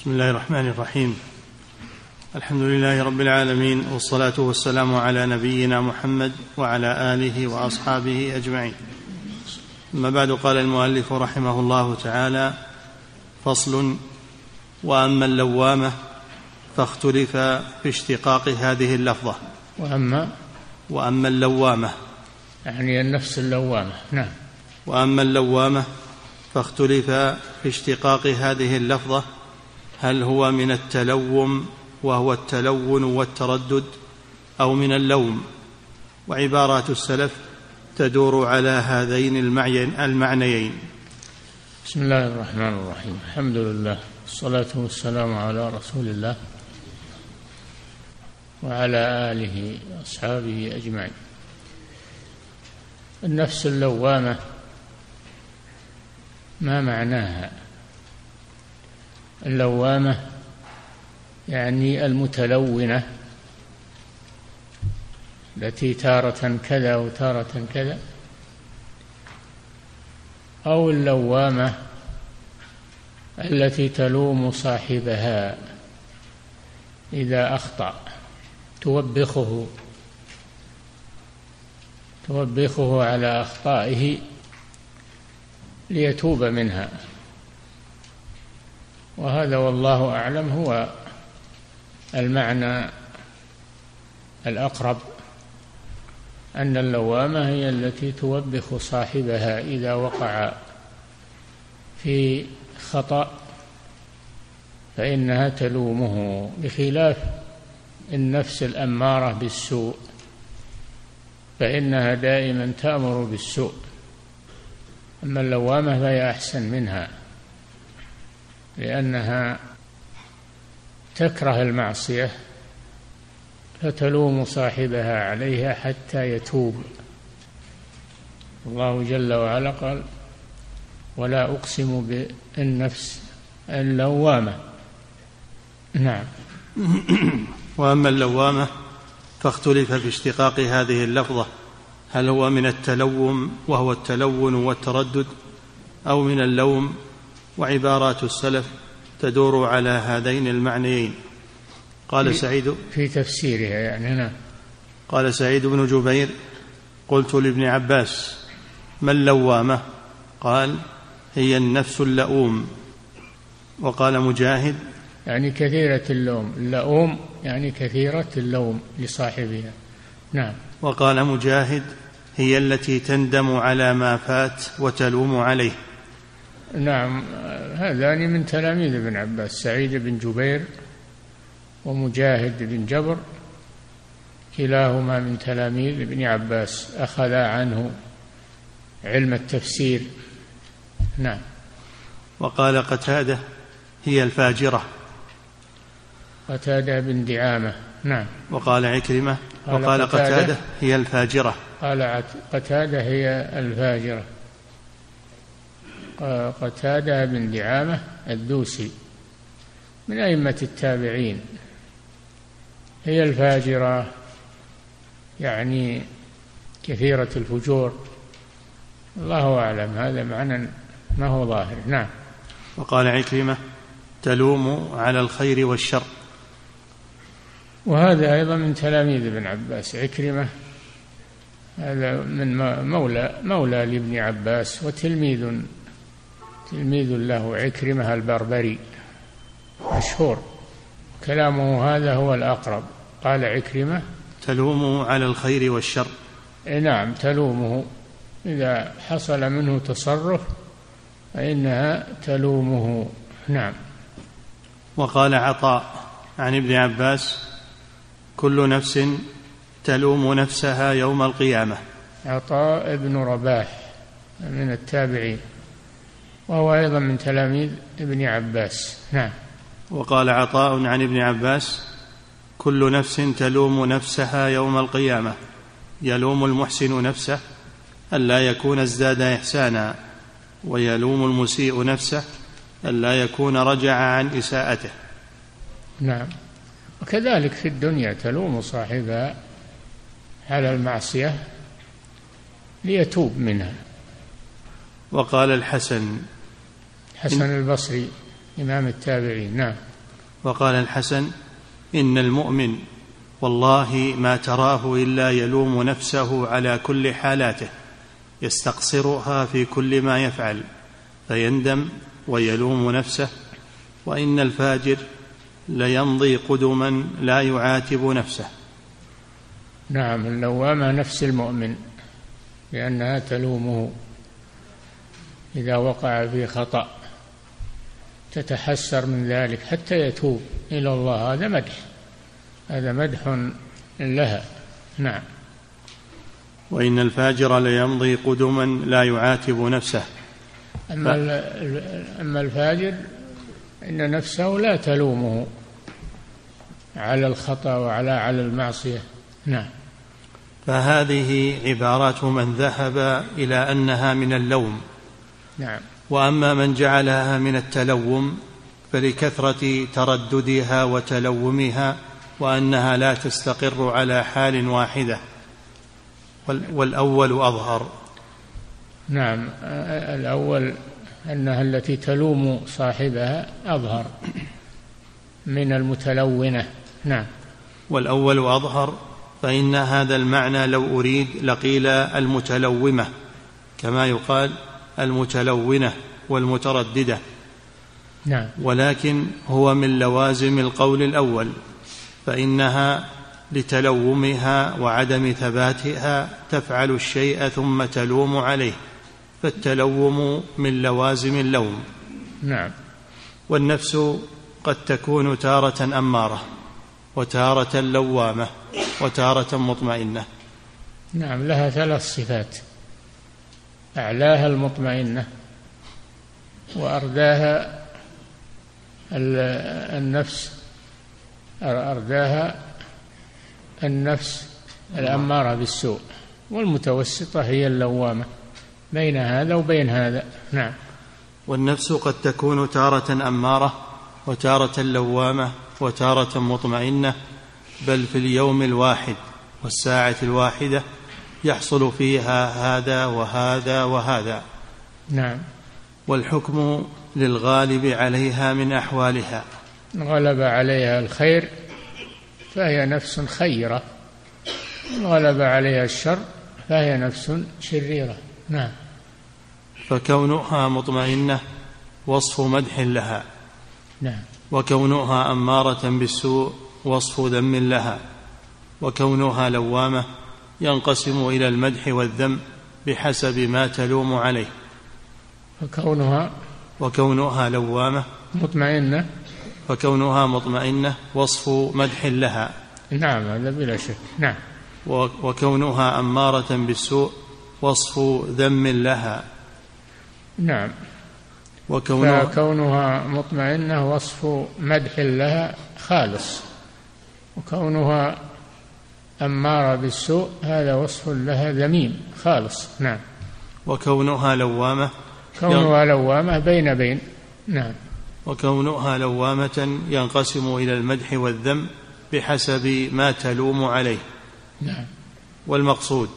بسم الله الرحمن الرحيم. الحمد لله رب العالمين والصلاة والسلام على نبينا محمد وعلى آله وأصحابه أجمعين. أما بعد قال المؤلف رحمه الله تعالى فصل وأما اللوامة فاختلف في اشتقاق هذه اللفظة. وأما؟ وأما اللوامة. يعني النفس اللوامة نعم. وأما اللوامة فاختلف في اشتقاق هذه اللفظة هل هو من التلوم وهو التلون والتردد أو من اللوم؟ وعبارات السلف تدور على هذين المعنيين. بسم الله الرحمن الرحيم. الحمد لله والصلاة والسلام على رسول الله وعلى آله وأصحابه أجمعين. النفس اللوامة ما معناها؟ اللوامة يعني المتلونة التي تارة كذا وتارة كذا أو اللوامة التي تلوم صاحبها إذا أخطأ توبخه توبخه على أخطائه ليتوب منها. وهذا والله أعلم هو المعنى الأقرب أن اللوامة هي التي توبخ صاحبها إذا وقع في خطأ فإنها تلومه بخلاف النفس الأمارة بالسوء فإنها دائما تأمر بالسوء. أما اللوامة فهي أحسن منها. لأنها تكره المعصية فتلوم صاحبها عليها حتى يتوب. الله جل وعلا قال ولا أقسم بالنفس اللوامة. نعم. وأما اللوامة فاختلف في اشتقاق هذه اللفظة هل هو من التلوم وهو التلون والتردد أو من اللوم وعبارات السلف تدور على هذين المعنيين. قال سعيد في تفسيرها يعني نعم قال سعيد بن جبير قلت لابن عباس ما اللوامة؟ قال هي النفس اللؤوم. وقال مجاهد يعني كثيرة اللوم. اللؤوم يعني كثيرة اللوم لصاحبها. نعم. وقال مجاهد هي التي تندم على ما فات وتلوم عليه. نعم هذان من تلاميذ ابن عباس سعيد بن جبير ومجاهد بن جبر. كلاهما من تلاميذ ابن عباس أخذا عنه علم التفسير. نعم. وقال قتادة هي الفاجرة. قتادة بن دعامة. نعم. وقال عكرمة وقال قتادة, قتادة هي الفاجرة. قال قتادة هي الفاجرة. قتادة بن دعامة الدوسي من أئمة التابعين. هي الفاجرة يعني كثيرة الفجور. الله أعلم هذا معنى ما هو ظاهر. نعم. وقال عكرمة تلوم على الخير والشر. وهذا أيضا من تلاميذ ابن عباس. عكرمة هذا من مولى مولى لابن عباس وتلميذ تلميذ له عكرمة البربري مشهور. كلامه هذا هو الأقرب. قال عكرمة تلومه على الخير والشر. نعم تلومه. إذا حصل منه تصرف فإنها تلومه. نعم. وقال عطاء عن ابن عباس كل نفس تلوم نفسها يوم القيامة. عطاء بن رباح من التابعين. وهو أيضا من تلاميذ ابن عباس. نعم. وقال عطاء عن ابن عباس كل نفس تلوم نفسها يوم القيامة. يلوم المحسن نفسه ألا يكون ازداد إحسانا ويلوم المسيء نفسه ألا يكون رجع عن إساءته. نعم. وكذلك في الدنيا تلوم صاحبها على المعصية ليتوب منها. وقال الحسن حسن البصري إمام التابعين. نعم. وقال الحسن إن المؤمن والله ما تراه إلا يلوم نفسه على كل حالاته يستقصرها في كل ما يفعل فيندم ويلوم نفسه وإن الفاجر ليمضي قدما لا يعاتب نفسه. نعم اللوامة نفس المؤمن لأنها تلومه إذا وقع في خطأ. تتحسر من ذلك حتى يتوب إلى الله. هذا مدح هذا مدح لها. نعم. وإن الفاجر ليمضي قدما لا يعاتب نفسه. أما, ف... أما الفاجر إن نفسه لا تلومه على الخطأ وعلى على المعصية. نعم. فهذه عبارات من ذهب إلى أنها من اللوم. نعم. وأما من جعلها من التلوم فلكثرة ترددها وتلومها وأنها لا تستقر على حال واحدة. والأول أظهر. نعم الأول أنها التي تلوم صاحبها أظهر من المتلونة. نعم. والأول أظهر فإن هذا المعنى لو أريد لقيل المتلومة كما يقال المتلونة والمترددة. نعم. ولكن هو من لوازم القول الأول فإنها لتلومها وعدم ثباتها تفعل الشيء ثم تلوم عليه فالتلوم من لوازم اللوم. نعم. والنفس قد تكون تارة أمارة وتارة لوامة وتارة مطمئنة. نعم لها ثلاث صفات. أعلاها المطمئنة وأرداها النفس أرداها النفس الأمارة بالسوء والمتوسطة هي اللوامة بين هذا وبين هذا. نعم. والنفس قد تكون تارة أمارة وتارة لوامة وتارة مطمئنة بل في اليوم الواحد والساعة الواحدة يحصل فيها هذا وهذا وهذا. نعم. والحكم للغالب عليها من أحوالها. غلب عليها الخير فهي نفس خيرة. غلب عليها الشر فهي نفس شريرة. نعم. فكونها مطمئنة وصف مدح لها. نعم. وكونها أمارة بالسوء وصف ذم لها. وكونها لوامة ينقسم إلى المدح والذم بحسب ما تلوم عليه. وكونها وكونها لوامة. مطمئنة. فكونها مطمئنة وصف مدح لها. نعم هذا بلا شك. نعم. وكونها أمارة بالسوء وصف ذم لها. نعم. وكونها فكونها مطمئنة وصف مدح لها خالص. وكونها أمارة بالسوء هذا وصف لها ذميم خالص نعم. وكونها لوامة كونها لوامة بين بين نعم. وكونها لوامة ينقسم إلى المدح والذم بحسب ما تلوم عليه. نعم. والمقصود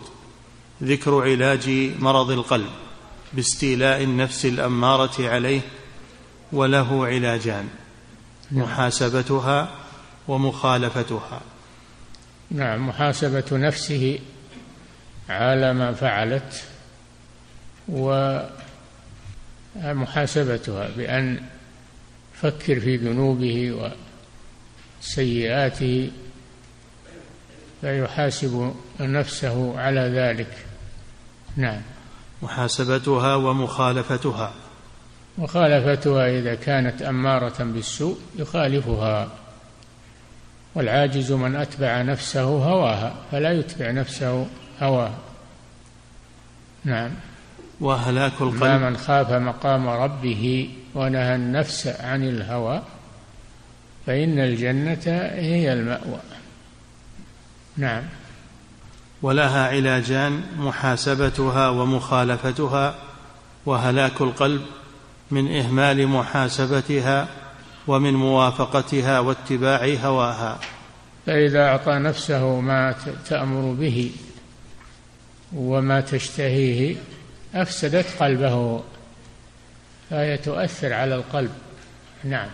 ذكر علاج مرض القلب باستيلاء النفس الأمارة عليه وله علاجان نعم. محاسبتها ومخالفتها. نعم محاسبة نفسه على ما فعلت ومحاسبتها بأن فكر في ذنوبه وسيئاته فيحاسب نفسه على ذلك. نعم. محاسبتها ومخالفتها. مخالفتها إذا كانت أمارة بالسوء يخالفها. والعاجز من أتبع نفسه هواها فلا يتبع نفسه هواها. نعم. وهلاك القلب. من خاف مقام ربه ونهى النفس عن الهوى فإن الجنة هي المأوى. نعم. ولها علاجان محاسبتها ومخالفتها وهلاك القلب من إهمال محاسبتها ومن موافقتها واتباع هواها. فإذا أعطى نفسه ما تأمر به وما تشتهيه أفسدت قلبه. فهي تؤثر على القلب. نعم.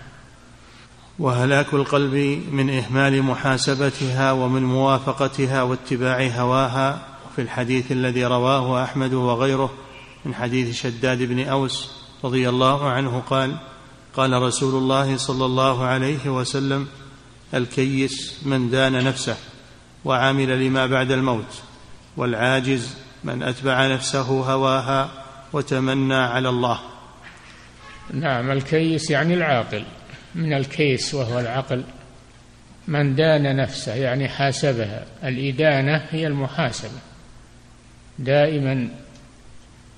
وهلاك القلب من إهمال محاسبتها ومن موافقتها واتباع هواها. في الحديث الذي رواه أحمد وغيره من حديث شداد بن أوس رضي الله عنه قال قال رسول الله صلى الله عليه وسلم الكيس من دان نفسه وعمل لما بعد الموت والعاجز من أتبع نفسه هواها وتمنى على الله. نعم الكيس يعني العاقل. من الكيس وهو العقل. من دان نفسه يعني حاسبها. الإدانة هي المحاسبة. دائما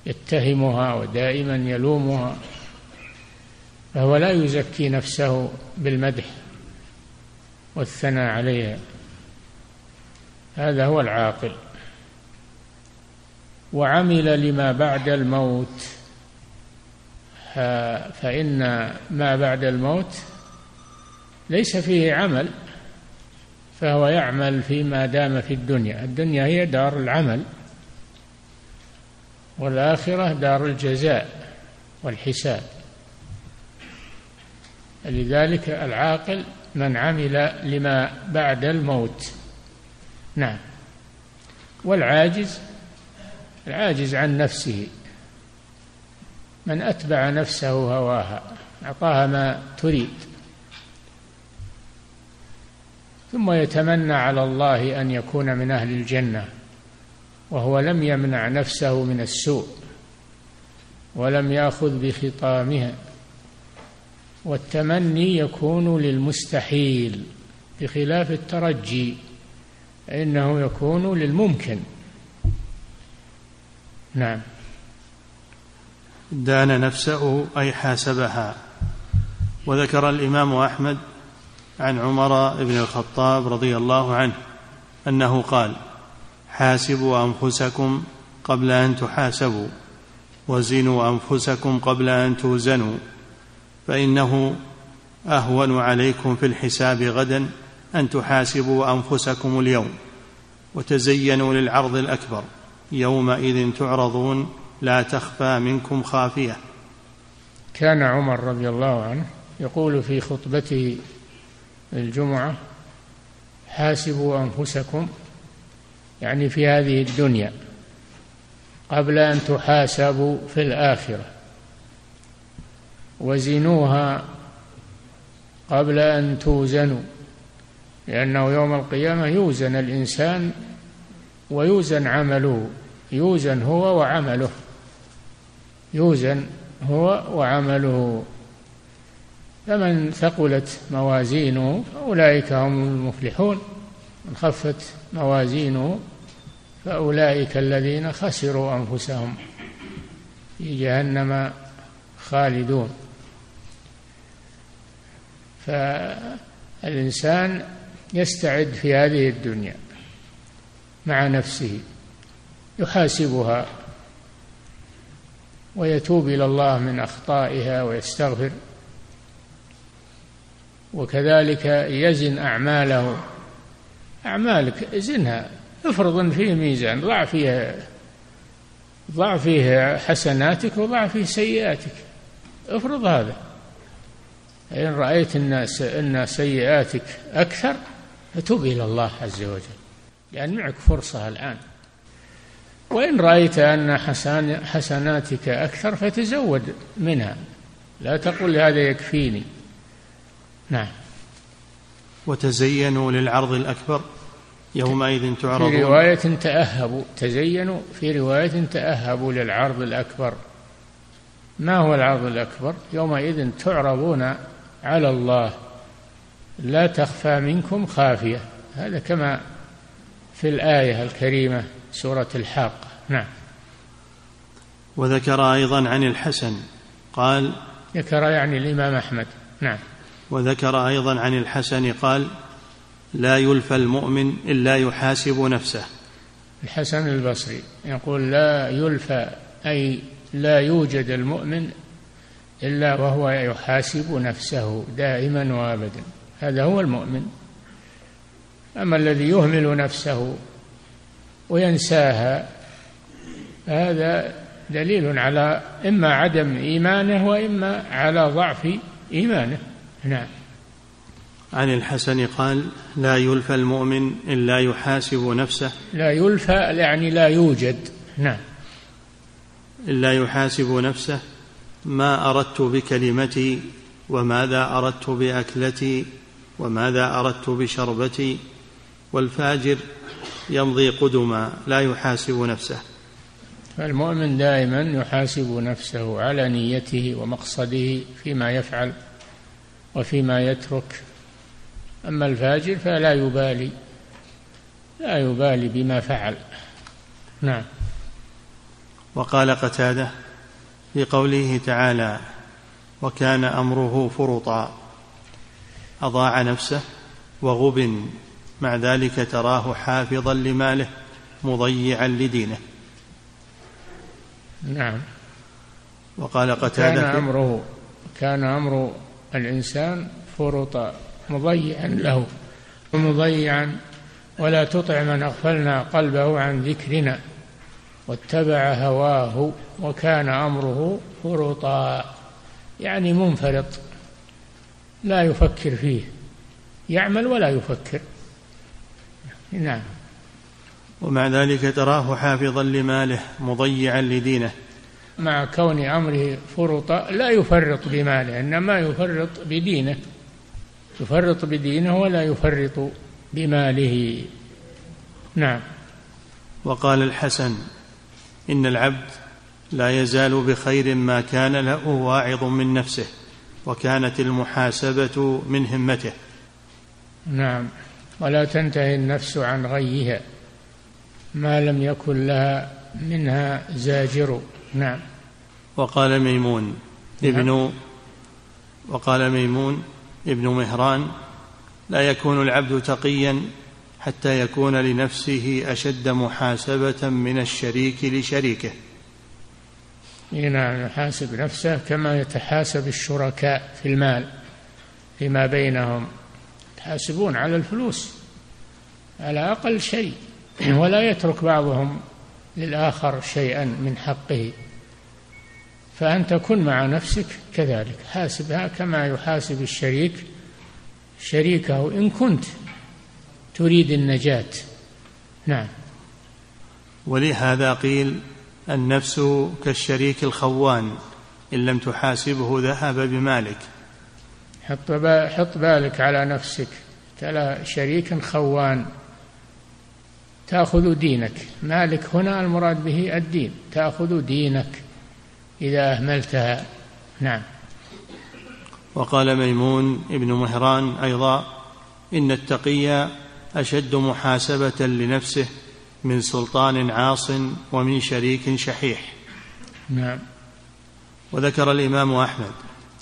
يتهمها ودائما يلومها. فهو لا يزكي نفسه بالمدح والثناء عليها هذا هو العاقل. وعمل لما بعد الموت. فإن ما بعد الموت ليس فيه عمل فهو يعمل فيما دام في الدنيا. الدنيا هي دار العمل والآخرة دار الجزاء والحساب. لذلك العاقل من عمل لما بعد الموت. نعم. والعاجز العاجز عن نفسه. من أتبع نفسه هواها أعطاها ما تريد. ثم يتمنى على الله أن يكون من أهل الجنة وهو لم يمنع نفسه من السوء ولم يأخذ بخطامها. والتمني يكون للمستحيل بخلاف الترجي فإنه يكون للممكن. نعم. دان نفسه أي حاسبها. وذكر الإمام أحمد عن عمر بن الخطاب رضي الله عنه أنه قال حاسبوا أنفسكم قبل أن تحاسبوا وزنوا أنفسكم قبل أن توزنوا. فإنه أهون عليكم في الحساب غدا أن تحاسبوا أنفسكم اليوم وتزينوا للعرض الأكبر. يومئذ تعرضون لا تخفى منكم خافية. كان عمر رضي الله عنه يقول في خطبته الجمعة حاسبوا أنفسكم يعني في هذه الدنيا قبل أن تحاسبوا في الآخرة. وزنوها قبل أن توزنوا لأنه يوم القيامة يوزن الإنسان ويوزن عمله يوزن هو وعمله يوزن هو وعمله. فمن ثقلت موازينه فأولئك هم المفلحون من خفت موازينه فأولئك الذين خسروا أنفسهم في جهنم خالدون. فالإنسان يستعد في هذه الدنيا مع نفسه يحاسبها ويتوب إلى الله من أخطائها ويستغفر وكذلك يزن أعماله. أعمالك زنها افرض فيه ميزان ضع فيه ضع فيه حسناتك وضع فيه سيئاتك افرض هذا. إن رأيت الناس أن سيئاتك أكثر فتوب إلى الله عز وجل. لأن معك فرصة الآن. وإن رأيت أن حسن حسناتك أكثر فتزود منها. لا تقل هذا يكفيني. نعم. وتزينوا للعرض الأكبر. يومئذ تعرضون. في رواية تأهبوا. تزينوا. في رواية تأهبوا للعرض الأكبر. ما هو العرض الأكبر؟ يومئذ تعرضون على الله لا تخفى منكم خافية. هذا كما في الآية الكريمة سورة الحاقة نعم. وذكر أيضا عن الحسن قال ذكر يعني الإمام أحمد. نعم. وذكر أيضا عن الحسن قال لا يلفى المؤمن إلا يحاسب نفسه. الحسن البصري يقول لا يلفى أي لا يوجد المؤمن إلا وهو يحاسب نفسه دائما وأبدا. هذا هو المؤمن. أما الذي يهمل نفسه وينساها هذا دليل على إما عدم إيمانه وإما على ضعف إيمانه. نعم. عن الحسن قال لا يلفى المؤمن إلا يحاسب نفسه. لا يلفى يعني لا يوجد. نعم. إلا يحاسب نفسه. ما أردت بكلمتي وماذا أردت بأكلتي وماذا أردت بشربتي والفاجر يمضي قدما لا يحاسب نفسه. فالمؤمن دائما يحاسب نفسه على نيته ومقصده فيما يفعل وفيما يترك. أما الفاجر فلا يبالي لا يبالي بما فعل. نعم. وقال قتادة في قوله تعالى وكان أمره فرطا أضاع نفسه وغبن مع ذلك تراه حافظا لماله مضيعا لدينه. نعم. وقال قتادة كان أمره كان أمر الإنسان فرطا مضيعا له مضيعا ولا تطع من أغفلنا قلبه عن ذكرنا. واتبع هواه وكان أمره فرطا يعني منفرط لا يفكر فيه يعمل ولا يفكر. نعم. ومع ذلك تراه حافظا لماله مضيعا لدينه. مع كون أمره فرطا لا يفرط بماله إنما يفرط بدينه. يفرط بدينه ولا يفرط بماله. نعم. وقال الحسن إن العبد لا يزال بخير ما كان له واعظ من نفسه وكانت المحاسبة من همته. نعم. ولا تنتهي النفس عن غيها. ما لم يكن لها منها زاجر. نعم. وقال ميمون نعم. ابن وقال ميمون ابن مهران لا يكون العبد تقيا حتى يكون لنفسه أشد محاسبة من الشريك لشريكه. نعم يحاسب نفسه كما يتحاسب الشركاء في المال فيما بينهم. يحاسبون على الفلوس على أقل شيء ولا يترك بعضهم للآخر شيئا من حقه. فأنت كن مع نفسك كذلك حاسبها كما يحاسب الشريك شريكه إن كنت. تريد النجاة. نعم. ولهذا قيل النفس كالشريك الخوان إن لم تحاسبه ذهب بمالك. حط حط بالك على نفسك. تلا شريك خوان تأخذ دينك. مالك هنا المراد به الدين تأخذ دينك إذا أهملتها. نعم. وقال ميمون ابن مهران أيضا إن التقي أشد محاسبة لنفسه من سلطان عاص ومن شريك شحيح. نعم. وذكر الإمام أحمد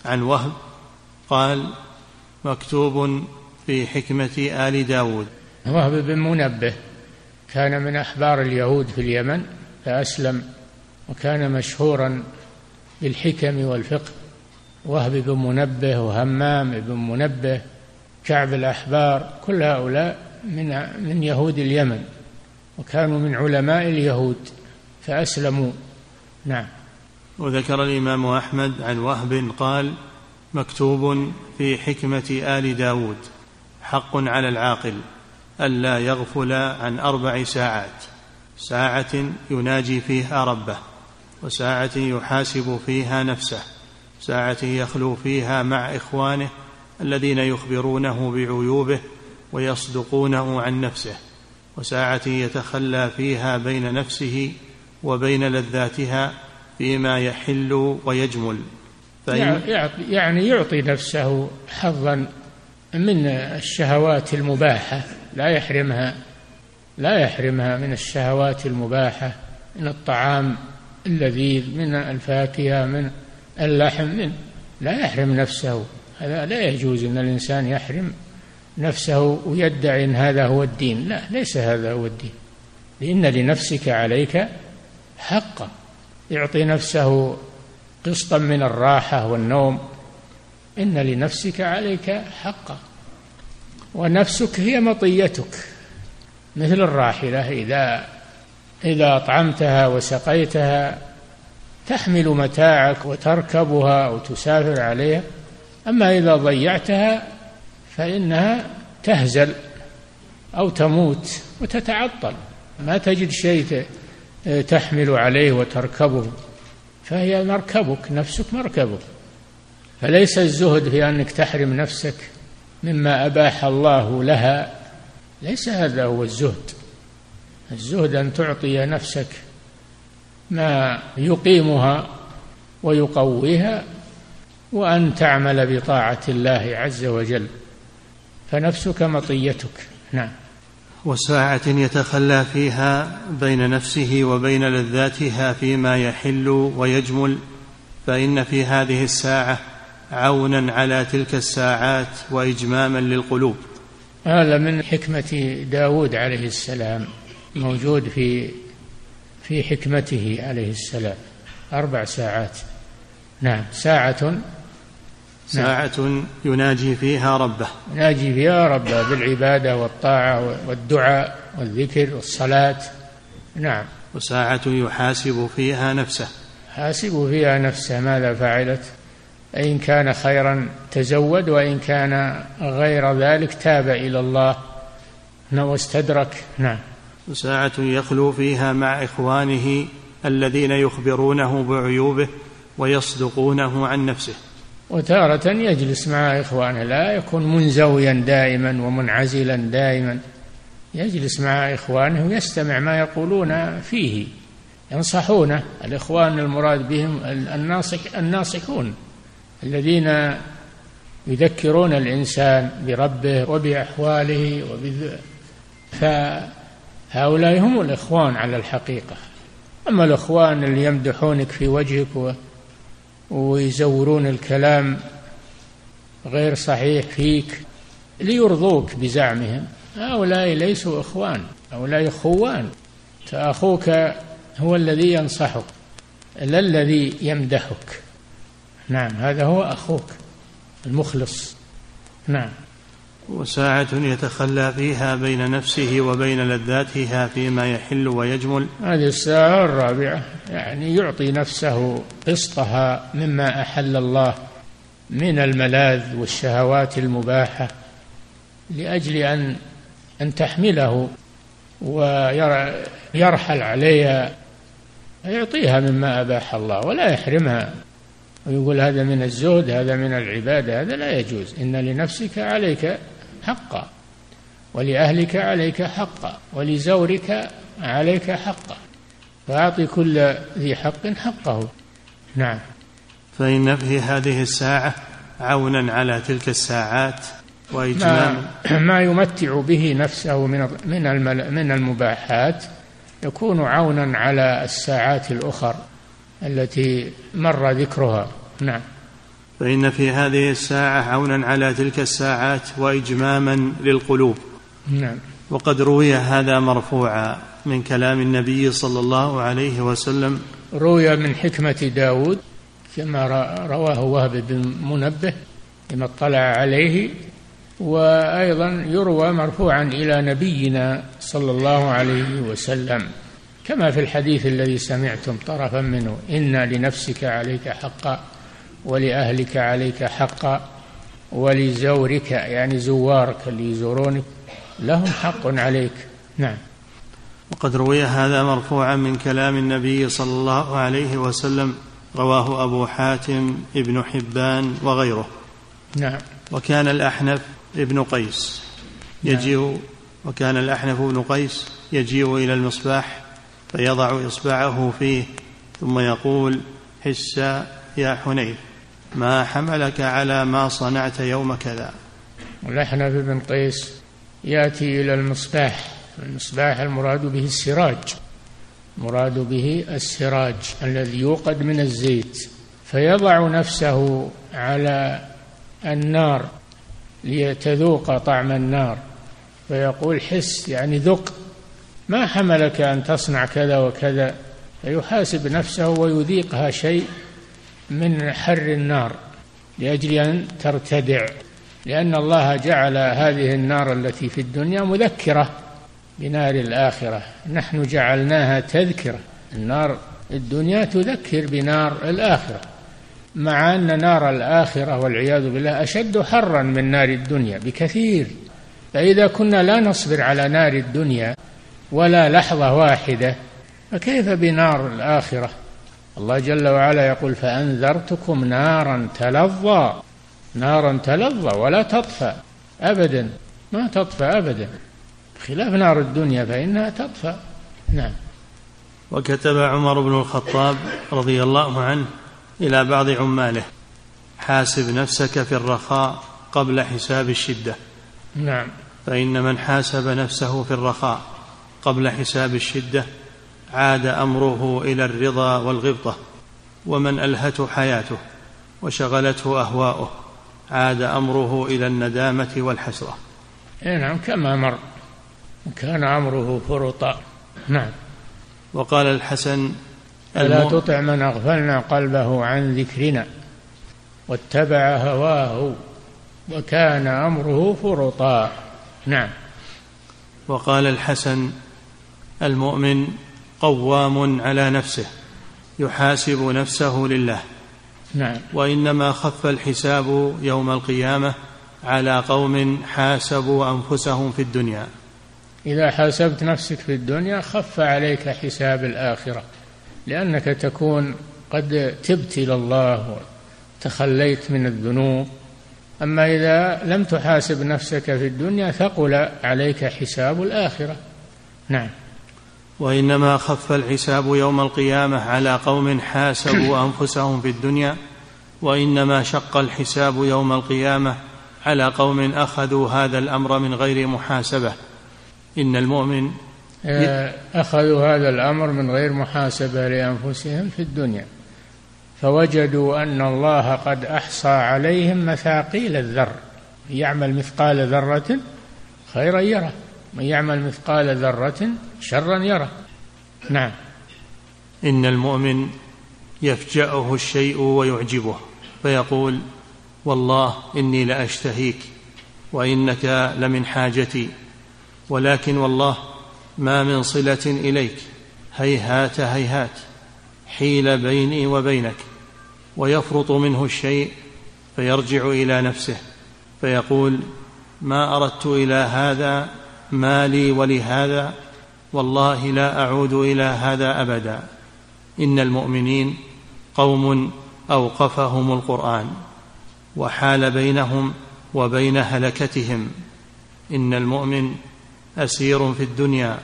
عن وهب قال مكتوب في حكمة آل داود. وهب بن منبه كان من أحبار اليهود في اليمن فأسلم وكان مشهورا بالحكم والفقه. وهب بن منبه وهمام بن منبه كعب الأحبار كل هؤلاء من من يهود اليمن وكانوا من علماء اليهود فأسلموا. نعم. وذكر الإمام أحمد عن وهب قال مكتوب في حكمة آل داود حق على العاقل ألا يغفل عن أربع ساعات. ساعة يناجي فيها ربه وساعة يحاسب فيها نفسه. ساعة يخلو فيها مع إخوانه الذين يخبرونه بعيوبه ويصدقونه عن نفسه وساعة يتخلى فيها بين نفسه وبين لذاتها فيما يحل ويجمل. يعني يعطي نفسه حظا من الشهوات المباحة لا يحرمها لا يحرمها من الشهوات المباحة من الطعام اللذيذ من الفاكهة من اللحم من لا يحرم نفسه. هذا لا يجوز أن الإنسان يحرم نفسه ويدعي أن هذا هو الدين. لا ليس هذا هو الدين. لأن لنفسك عليك حقا يعطي نفسه قسطا من الراحة والنوم. إن لنفسك عليك حقا ونفسك هي مطيتك مثل الراحلة. إذا إذا أطعمتها وسقيتها تحمل متاعك وتركبها أو تسافر عليها. أما إذا ضيعتها فإنها تهزل أو تموت وتتعطل. ما تجد شيء تحمل عليه وتركبه فهي مركبك نفسك مركبك. فليس الزهد في أنك تحرم نفسك مما أباح الله لها ليس هذا هو الزهد. الزهد أن تعطي نفسك ما يقيمها ويقويها وأن تعمل بطاعة الله عز وجل. فنفسك مطيتك. نعم. وساعة يتخلى فيها بين نفسه وبين لذاتها فيما يحل ويجمل فإن في هذه الساعة عونا على تلك الساعات وإجماما للقلوب. هذا من حكمة داود عليه السلام موجود في في حكمته عليه السلام. أربع ساعات. نعم ساعة ساعة يناجي فيها ربه. يناجي فيها ربه بالعبادة والطاعة والدعاء والذكر والصلاة. نعم. وساعة يحاسب فيها نفسه. حاسب فيها نفسه ماذا فعلت؟ إن كان خيرا تزود وإن كان غير ذلك تاب إلى الله. واستدرك. نعم. ساعة يخلو فيها مع إخوانه الذين يخبرونه بعيوبه ويصدقونه عن نفسه. وتارة يجلس مع إخوانه لا يكون منزويا دائما ومنعزلا دائما. يجلس مع إخوانه ويستمع ما يقولون فيه ينصحونه. الإخوان المراد بهم الناصح الناصحون الذين يذكرون الإنسان بربه وبأحواله وبذ... فهؤلاء هم الإخوان على الحقيقة. أما الإخوان اللي يمدحونك في وجهك ويزورون الكلام غير صحيح فيك ليرضوك بزعمهم. هؤلاء ليسوا إخوان هؤلاء خوان فأخوك هو الذي ينصحك لا الذي يمدحك. نعم هذا هو أخوك المخلص. نعم. وساعة يتخلى فيها بين نفسه وبين لذاتها فيما يحل ويجمل. هذه الساعة الرابعة يعني يعطي نفسه قسطها مما أحل الله من الملاذ والشهوات المباحة لأجل أن أن تحمله ويرحل عليها يعطيها مما أباح الله ولا يحرمها. ويقول هذا من الزهد هذا من العبادة هذا لا يجوز. إن لنفسك عليك حقا. ولأهلك عليك حقا. ولزورك عليك حقا. فأعطي كل ذي حق حقه. نعم. فإن في هذه الساعة عونا على تلك الساعات وإجماما ما, ما يمتع به نفسه من من من المباحات. يكون عونا على الساعات الأخر التي مر ذكرها. نعم. فإن في هذه الساعة عونا على تلك الساعات وإجماما للقلوب. نعم. وقد روي هذا مرفوعا من كلام النبي صلى الله عليه وسلم. روي من حكمة داود كما رواه وهب بن منبه لما اطلع عليه. وأيضا يروى مرفوعا إلى نبينا صلى الله عليه وسلم. كما في الحديث الذي سمعتم طرفا منه إن لنفسك عليك حقا. ولأهلك عليك حقا ولزورك يعني زوارك اللي يزورونك لهم حق عليك. نعم. وقد روي هذا مرفوعا من كلام النبي صلى الله عليه وسلم رواه أبو حاتم ابن حبان وغيره. نعم. وكان الأحنف ابن قيس يجيء نعم. وكان الأحنف بن قيس يجيء إلى المصباح فيضع إصبعه فيه ثم يقول حس يا حنيف. ما حملك على ما صنعت يوم كذا. الأحنف بن قيس يأتي إلى المصباح. المصباح المراد به السراج. مراد به السراج الذي يوقد من الزيت. فيضع نفسه على النار ليتذوق طعم النار. فيقول حس يعني ذق. ما حملك أن تصنع كذا وكذا؟ فيحاسب نفسه ويذيقها شيء. من حر النار لأجل أن ترتدع لأن الله جعل هذه النار التي في الدنيا مذكرة بنار الآخرة. نحن جعلناها تذكرة. النار الدنيا تذكر بنار الآخرة مع أن نار الآخرة والعياذ بالله أشد حرا من نار الدنيا بكثير. فإذا كنا لا نصبر على نار الدنيا ولا لحظة واحدة فكيف بنار الآخرة؟ الله جل وعلا يقول فأنذرتكم نارا تلظى. نارا تلظى ولا تطفى. أبدا. ما تطفى أبدا. خلاف نار الدنيا فإنها تطفى. نعم. وكتب عمر بن الخطاب رضي الله عنه إلى بعض عماله. حاسب نفسك في الرخاء قبل حساب الشدة. نعم. فإن من حاسب نفسه في الرخاء قبل حساب الشدة عاد أمره إلى الرضا والغبطة ومن ألهته حياته وشغلته أهواؤه عاد أمره إلى الندامة والحسرة. إيه نعم كما مر كان أمره فرطا. نعم. وقال الحسن ألا تطع من أغفلنا قلبه عن ذكرنا واتبع هواه وكان أمره فرطا. نعم. وقال الحسن المؤمن قوام على نفسه يحاسب نفسه لله. نعم. وإنما خف الحساب يوم القيامة على قوم حاسبوا أنفسهم في الدنيا. إذا حاسبت نفسك في الدنيا خف عليك حساب الآخرة لأنك تكون قد تبت إلى الله وتخليت من الذنوب. أما إذا لم تحاسب نفسك في الدنيا ثقل عليك حساب الآخرة. نعم. وإنما خف الحساب يوم القيامة على قوم حاسبوا أنفسهم في الدنيا وإنما شق الحساب يوم القيامة على قوم أخذوا هذا الأمر من غير محاسبة. إن المؤمن آه، أخذوا هذا الأمر من غير محاسبة لأنفسهم في الدنيا. فوجدوا أن الله قد أحصى عليهم مثاقيل الذر. يعمل مثقال ذرة خيرا يره. من يعمل مثقال ذرة شرا يره نعم. إن المؤمن يفجأه الشيء ويعجبه فيقول والله إني لأشتهيك وإنك لمن حاجتي ولكن والله ما من صلة إليك هيهات هيهات حيل بيني وبينك ويفرط منه الشيء فيرجع إلى نفسه فيقول ما أردت إلى هذا ما لي ولهذا والله لا أعود إلى هذا أبدا. إن المؤمنين قوم أوقفهم القرآن وحال بينهم وبين هلكتهم. إن المؤمن أسير في الدنيا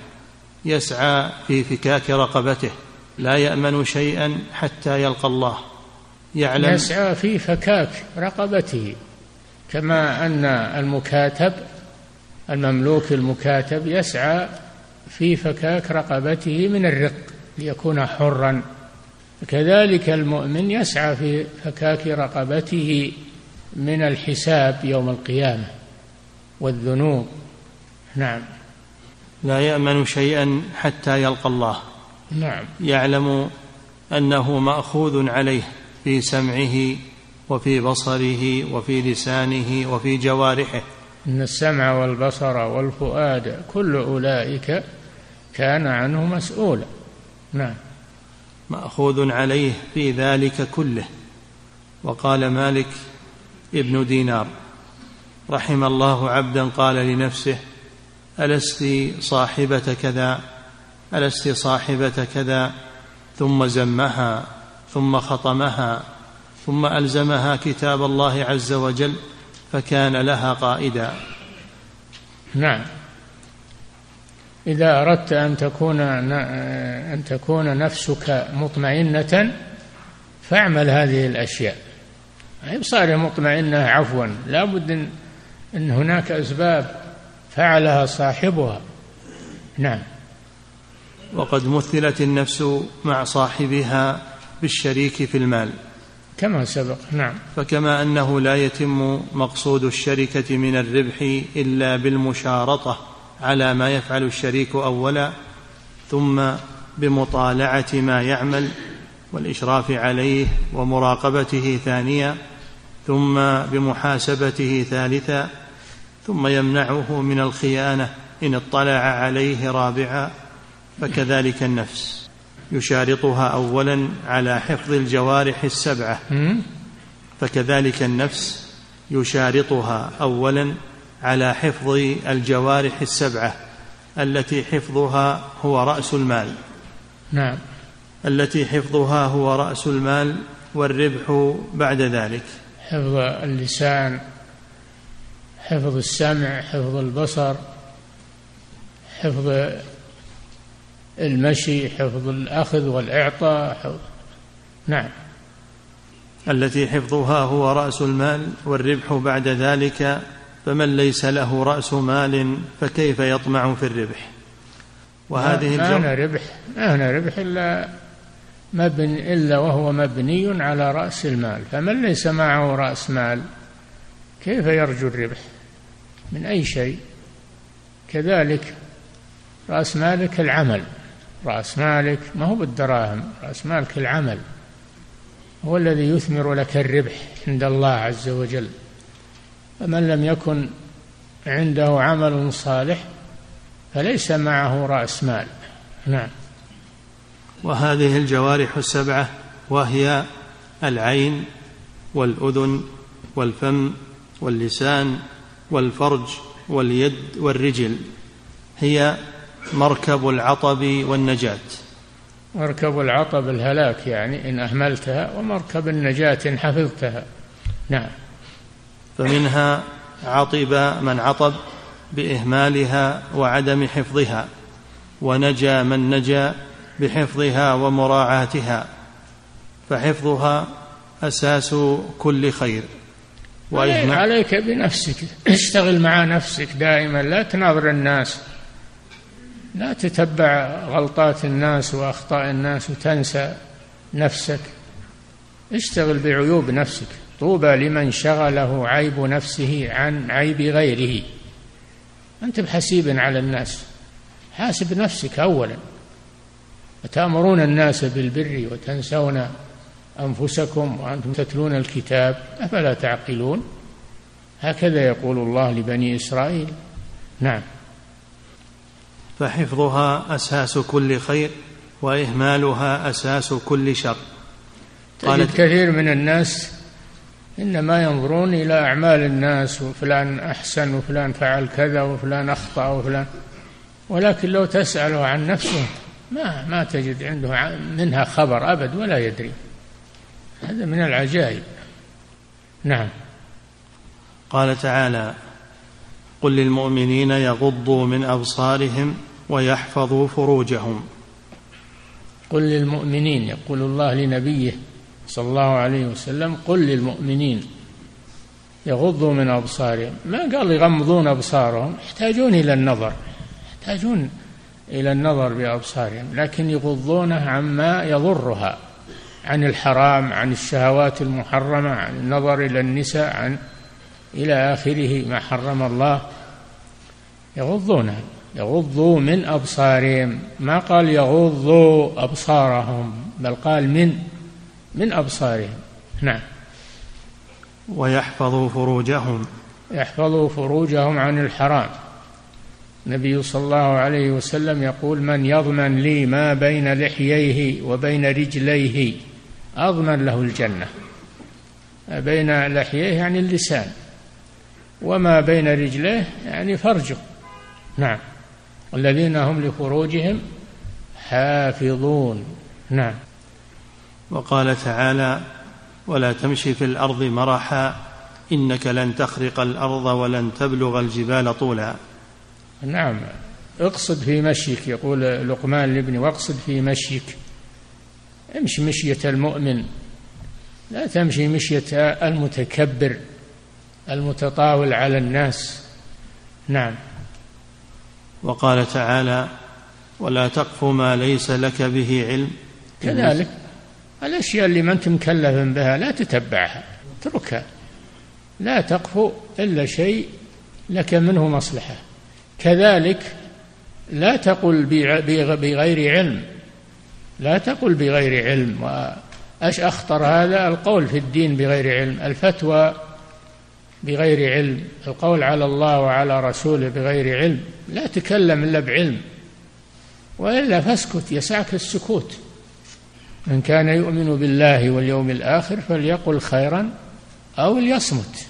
يسعى في فكاك رقبته لا يأمن شيئا حتى يلقى الله. يعلم يسعى في فكاك رقبته كما أن المكاتب المملوك المكاتب يسعى في فكاك رقبته من الرق ليكون حرا. كذلك المؤمن يسعى في فكاك رقبته من الحساب يوم القيامة والذنوب. نعم. لا يأمن شيئا حتى يلقى الله. نعم. يعلم أنه مأخوذ عليه في سمعه وفي بصره وفي لسانه وفي جوارحه. إن السمع والبصر والفؤاد كل أولئك كان عنه مسؤولا. نعم. مأخوذ عليه في ذلك كله. وقال مالك ابن دينار رحم الله عبدا قال لنفسه ألست صاحبة كذا ألست صاحبة كذا ثم زمها ثم خطمها ثم ألزمها كتاب الله عز وجل فكان لها قائدا. نعم. إذا أردت أن تكون أن تكون نفسك مطمئنة فاعمل هذه الأشياء. هي بصار مطمئنة عفوا. لا بد إن هناك أسباب فعلها صاحبها. نعم. وقد مثلت النفس مع صاحبها بالشريك في المال. كما سبق. نعم. فكما أنه لا يتم مقصود الشركة من الربح إلا بالمشارطة. على ما يفعل الشريك أولا ثم بمطالعة ما يعمل والإشراف عليه ومراقبته ثانيا ثم بمحاسبته ثالثا ثم يمنعه من الخيانة إن اطلع عليه رابعا فكذلك النفس. يشارطها أولا على حفظ الجوارح السبعة. فكذلك النفس يشارطها أولا على حفظ الجوارح السبعة التي حفظها هو رأس المال. نعم. التي حفظها هو رأس المال والربح بعد ذلك. حفظ اللسان حفظ السمع حفظ البصر حفظ المشي حفظ الأخذ والإعطاء حفظ نعم. التي حفظها هو رأس المال والربح بعد ذلك فمن ليس له رأس مال فكيف يطمع في الربح؟ وهذه ما أنا ربح. ما أنا ربح إلا مبني إلا وهو مبني على رأس المال. فمن ليس معه رأس مال كيف يرجو الربح؟ من أي شيء؟ كذلك رأس مالك العمل. رأس مالك ما هو بالدراهم رأس مالك العمل. هو الذي يثمر لك الربح عند الله عز وجل. فمن لم يكن عنده عمل صالح فليس معه رأس مال. نعم. وهذه الجوارح السبعة وهي العين والأذن والفم واللسان والفرج واليد والرجل. هي مركب العطب والنجاة. مركب العطب الهلاك يعني إن أهملتها ومركب النجاة إن حفظتها. نعم. فمنها عطب من عطب بإهمالها وعدم حفظها ونجا من نجا بحفظها ومراعاتها فحفظها أساس كل خير. عليك بنفسك اشتغل مع نفسك دائما لا تناظر الناس لا تتبع غلطات الناس وأخطاء الناس وتنسى نفسك اشتغل بعيوب نفسك. طوبى لمن شغله عيب نفسه عن عيب غيره. أنت بحسيب على الناس. حاسب نفسك اولا. أتأمرون الناس بالبر وتنسون أنفسكم وأنتم تتلون الكتاب أفلا تعقلون؟ هكذا يقول الله لبني إسرائيل. نعم. فحفظها أساس كل خير وإهمالها أساس كل شر. تجد كثير من الناس إنما ينظرون إلى أعمال الناس وفلان أحسن وفلان فعل كذا وفلان أخطأ وفلان. ولكن لو تسأله عن نفسه ما ما تجد عنده منها خبر أبد ولا يدري. هذا من العجائب. نعم. قال تعالى قل للمؤمنين يغضوا من أبصارهم ويحفظوا فروجهم. قل للمؤمنين يقول الله لنبيه صلى الله عليه وسلم قل للمؤمنين يغضوا من أبصارهم. ما قال يغمضون أبصارهم؟ يحتاجون إلى النظر. يحتاجون إلى النظر بأبصارهم لكن يغضونه عما يضرها. عن الحرام عن الشهوات المحرمة عن النظر إلى النساء عن إلى آخره ما حرم الله. يغضونها يغضوا من أبصارهم. ما قال يغضوا أبصارهم؟ بل قال من من أبصارهم. نعم. ويحفظوا فروجهم. يحفظوا فروجهم عن الحرام. النبي صلى الله عليه وسلم يقول من يضمن لي ما بين لحييه وبين رجليه أضمن له الجنة. ما بين لحييه يعني اللسان. وما بين رجليه يعني فرجه. نعم. الذين هم لفروجهم حافظون. نعم. وقال تعالى ولا تمشي في الأرض مرحا إنك لن تخرق الأرض ولن تبلغ الجبال طولا. نعم. اقصد في مشيك يقول لقمان لابنه واقصد في مشيك. امشي مشية المؤمن. لا تمشي مشية المتكبر المتطاول على الناس. نعم. وقال تعالى ولا تقف ما ليس لك به علم. كذلك. الأشياء اللي ما أنت مكلف بها لا تتبعها اتركها. لا تقف إلا شيء لك منه مصلحة. كذلك لا تقل بغير علم. لا تقل بغير علم. وأش أخطر هذا؟ القول في الدين بغير علم. الفتوى بغير علم. القول على الله وعلى رسوله بغير علم. لا تكلم إلا بعلم. وإلا فاسكت يسعك السكوت. من كان يؤمن بالله واليوم الآخر فليقل خيرا أو ليصمت.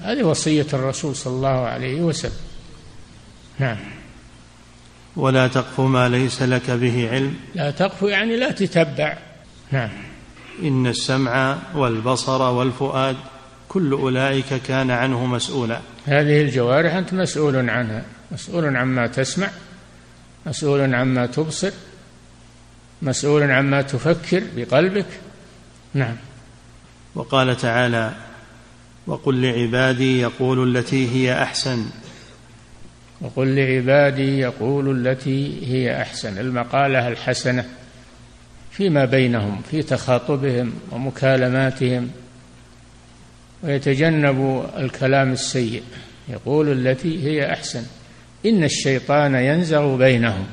هذه وصية الرسول صلى الله عليه وسلم. نعم. ولا تقف ما ليس لك به علم. لا تقف يعني لا تتبع. نعم. إن السمع والبصر والفؤاد كل أولئك كان عنه مسؤولا. هذه الجوارح أنت مسؤول عنها. مسؤول عما تسمع مسؤول عما تبصر مسؤول عما تفكر بقلبك. نعم. وقال تعالى وقل لعبادي يقولوا التي هي أحسن. وقل لعبادي يقولوا التي هي أحسن. المقالة الحسنة فيما بينهم في تخاطبهم ومكالماتهم ويتجنب الكلام السيء. يقول التي هي أحسن. إن الشيطان ينزغ بينهم.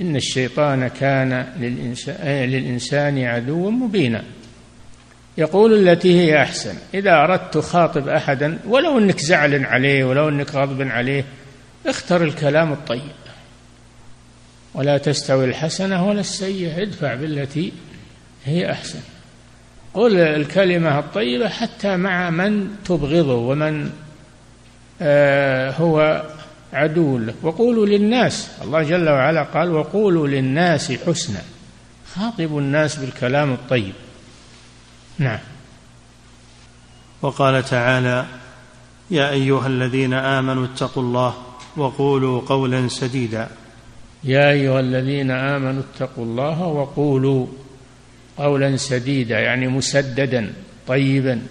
إن الشيطان كان للانسان, للإنسان عدوا مبينا. يقول التي هي أحسن إذا أردت تخاطب أحدا ولو إنك زعل عليه ولو إنك غضب عليه اختر الكلام الطيب. ولا تستوي الحسنة ولا السيئة ادفع بالتي هي أحسن. قل الكلمة الطيبة حتى مع من تبغضه ومن آه هو عدو لك وقولوا للناس الله جل وعلا قال وقولوا للناس حسنا. خاطبوا الناس بالكلام الطيب. نعم. وقال تعالى يا أيها الذين آمنوا اتقوا الله وقولوا قولا سديدا. يا أيها الذين آمنوا اتقوا الله وقولوا قولا سديدا يعني مسددا طيبا.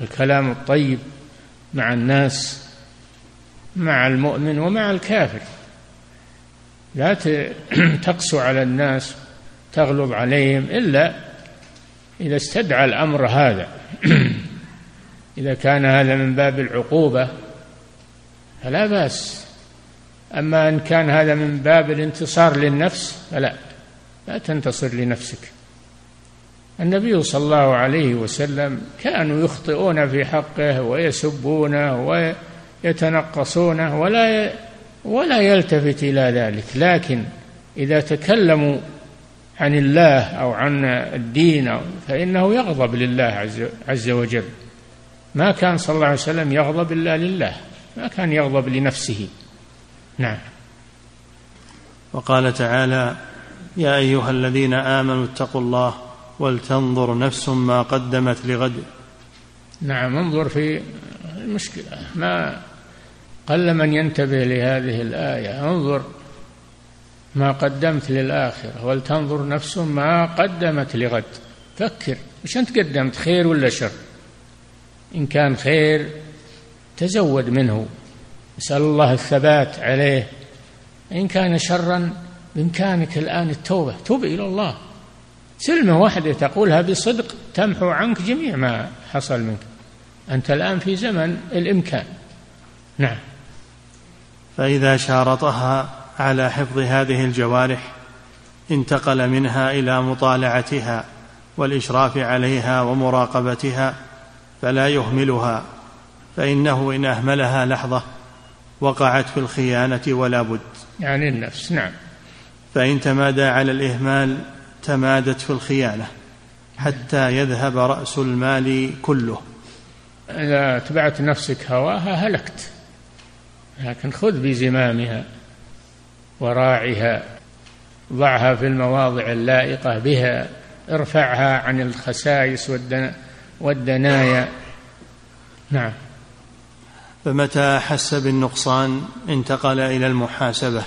الكلام الطيب مع الناس مع المؤمن ومع الكافر. لا تقسو على الناس تغلظ عليهم إلا إذا استدعى الأمر هذا. إذا كان هذا من باب العقوبة فلا بأس. أما إن كان هذا من باب الانتصار للنفس فلا. لا تنتصر لنفسك. النبي صلى الله عليه وسلم كانوا يخطئون في حقه ويسبونه ويتنقصونه ولا ولا يلتفت إلى ذلك. لكن إذا تكلموا عن الله أو عن الدين فإنه يغضب لله عز, وجل. ما كان صلى الله عليه وسلم يغضب إلا لله ما كان يغضب لنفسه. نعم. وقال تعالى يا أيها الذين آمنوا اتقوا الله ولتنظر نفس ما قدمت لغد. نعم انظر في المشكلة. ما قل من ينتبه لهذه الآية انظر ما قدمت للآخرة ولتنظر نفس ما قدمت لغد. فكر وش أنت قدمت خير ولا شر؟ إن كان خير تزود منه. اسأل الله الثبات عليه. إن كان شرا بإمكانك الآن التوبة توب إلى الله. كلمة واحدة تقولها بصدق تمحو عنك جميع ما حصل منك. أنت الآن في زمن الإمكان. نعم. فإذا شارطها على حفظ هذه الجوارح انتقل منها إلى مطالعتها والإشراف عليها ومراقبتها فلا يهملها فإنه إن أهملها لحظة وقعت في الخيانة ولا بد. يعني النفس نعم. فإن تمادى على الإهمال تمادت في الخيانة حتى يذهب رأس المال كله. إذا اتبعت نفسك هواها هلكت. لكن خذ بزمامها وراعها ضعها في المواضع اللائقة بها ارفعها عن الخسائس والدنايا. نعم. فمتى أحس بالنقصان؟ انتقل إلى المحاسبة.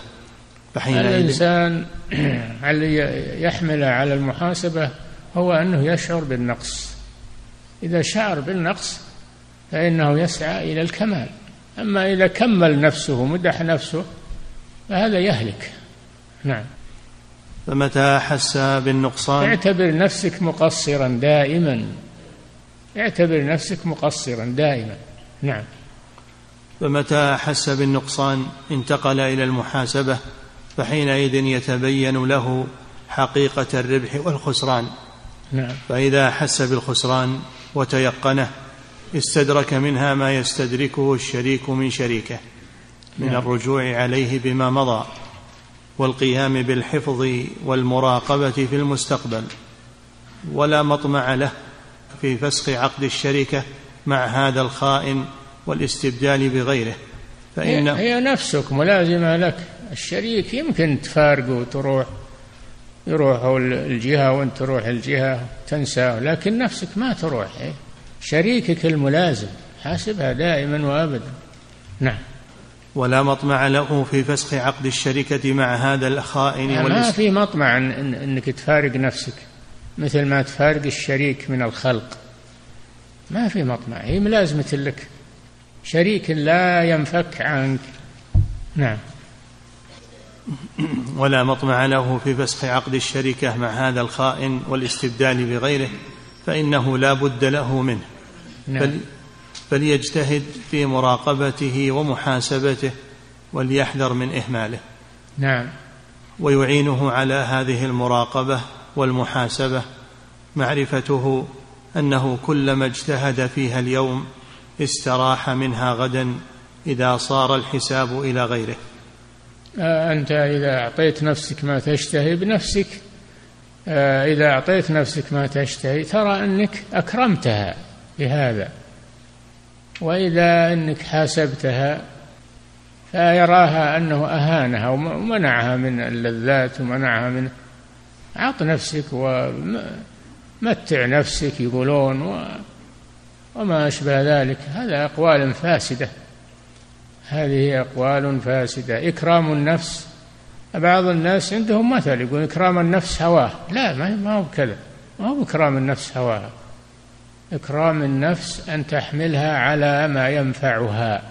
فحينئذ الإنسان الذي يحمل على المحاسبة هو أنه يشعر بالنقص. إذا شعر بالنقص فإنه يسعى إلى الكمال. أما إذا كمل نفسه مدح نفسه فهذا يهلك. نعم. فمتى أحس بالنقصان؟ اعتبر نفسك مقصرا دائما. اعتبر نفسك مقصرا دائما. نعم. فمتى أحس بالنقصان؟ انتقل إلى المحاسبة فحينئذ يتبين له حقيقة الربح والخسران. نعم. فإذا أحس بالخسران وتيقنه استدرك منها ما يستدركه الشريك من شريكه من نعم. الرجوع عليه بما مضى والقيام بالحفظ والمراقبة في المستقبل ولا مطمع له في فسخ عقد الشركة مع هذا الخائن والاستبدال بغيره. فإن هي نفسك ملازمة لك. الشريك يمكن تفارقه وتروح يروحوا الجهة وانت تروح الجهة تنساه لكن نفسك ما تروح شريكك الملازم. حاسبها دائما وابدا. نعم. ولا مطمع له في فسخ عقد الشركة مع هذا الخائن يعني ما في مطمع إن إنك تفارق نفسك. مثل ما تفارق الشريك من الخلق. ما في مطمع. هي ملازمة لك. شريك لا ينفك عنك. نعم. ولا مطمع له في فسخ عقد الشركة مع هذا الخائن والاستبدال بغيره فإنه لا بد له منه. نعم. فليجتهد في مراقبته ومحاسبته وليحذر من إهماله. نعم. ويعينه على هذه المراقبة والمحاسبة معرفته أنه كلما اجتهد فيها اليوم استراح منها غدا إذا صار الحساب إلى غيره. آه، أنت إذا أعطيت نفسك ما تشتهي بنفسك آه، إذا أعطيت نفسك ما تشتهي ترى أنك أكرمتها. بهذا. وإذا أنك حاسبتها فيراها أنه أهانها ومنعها من اللذات ومنعها من أعط نفسك ومتع نفسك يقولون وما أشبه ذلك. هذا أقوال فاسدة. هذه أقوال فاسدة. إكرام النفس. بعض الناس عندهم مثل يقول إكرام النفس هواه. لا ما هو كذا ما هو إكرام النفس هواها إكرام النفس أن تحملها على ما ينفعها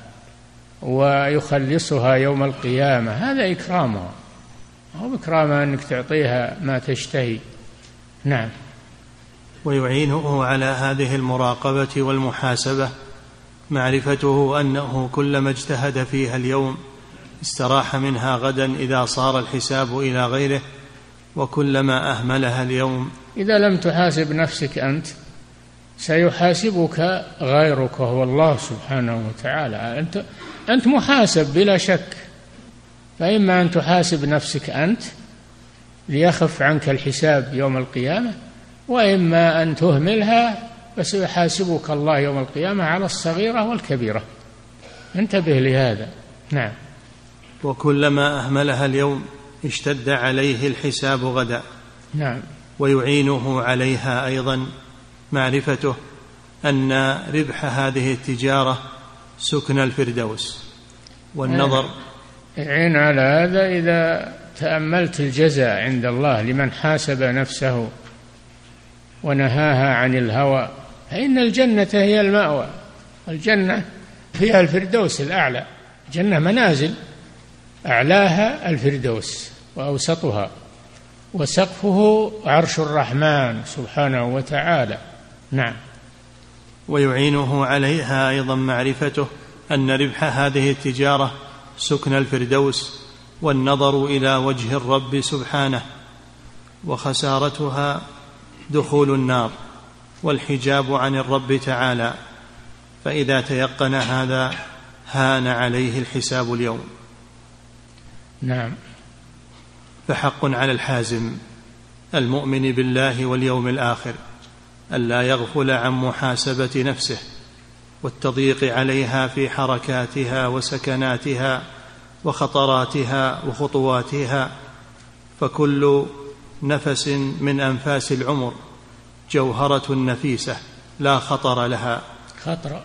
ويخلصها يوم القيامة. هذا إكرامها هو إكرام أنك تعطيها ما تشتهي. نعم. ويعينه على هذه المراقبة والمحاسبة. معرفته أنه كلما اجتهد فيها اليوم استراح منها غدا إذا صار الحساب إلى غيره وكلما أهملها اليوم. إذا لم تحاسب نفسك أنت سيحاسبك غيرك وهو الله سبحانه وتعالى. أنت أنت محاسب بلا شك فإما أن تحاسب نفسك أنت ليخف عنك الحساب يوم القيامة وإما أن تهملها فسيحاسبك الله يوم القيامة على الصغيرة والكبيرة. انتبه لهذا. نعم. وكلما أهملها اليوم اشتد عليه الحساب غدا. نعم. ويعينه عليها أيضا. معرفته أن ربح هذه التجارة سكن الفردوس والنظر يعين على هذا إذا تأملت الجزاء عند الله لمن حاسب نفسه ونهاها عن الهوى فإن الجنة هي المأوى. الجنة فيها الفردوس الأعلى. جنة منازل أعلاها الفردوس وأوسطها وسقفه عرش الرحمن سبحانه وتعالى. نعم. ويعينه عليها أيضا معرفته أن ربح هذه التجارة سكن الفردوس والنظر إلى وجه الرب سبحانه وخسارتها دخول النار والحجاب عن الرب تعالى فإذا تيقن هذا هان عليه الحساب اليوم. نعم. فحق على الحازم المؤمن بالله واليوم الآخر. ألا يغفل عن محاسبة نفسه والتضييق عليها في حركاتها وسكناتها وخطراتها وخطواتها فكل نفس من أنفاس العمر جوهرة نفيسة لا خطر لها. خطر.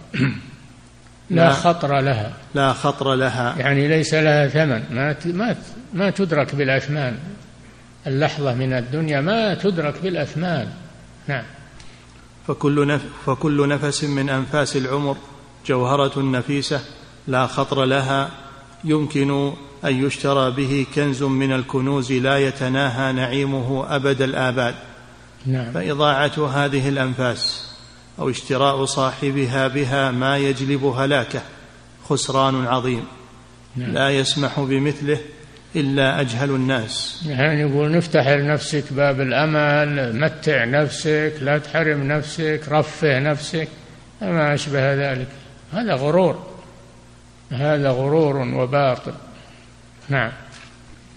لا. خطر لها. لا خطر لها. يعني ليس لها ثمن. ما ما ما تدرك بالأثمان. اللحظة من الدنيا ما تدرك بالأثمان. نعم. فكل, نف فكل نفس من أنفاس العمر جوهرة نفيسة لا خطر لها يمكن أن يشترى به كنز من الكنوز لا يتناهى نعيمه أبد الآباد نعم. فإضاعة هذه الأنفاس أو اشتراء صاحبها بها ما يجلب هلاكه خسران عظيم نعم. لا يسمح بمثله إلا أجهل الناس. يعني يقول نفتح لنفسك باب الأمل متع نفسك لا تحرم نفسك رفه نفسك. وما أشبه ذلك. هذا غرور. هذا غرور وباطل. نعم.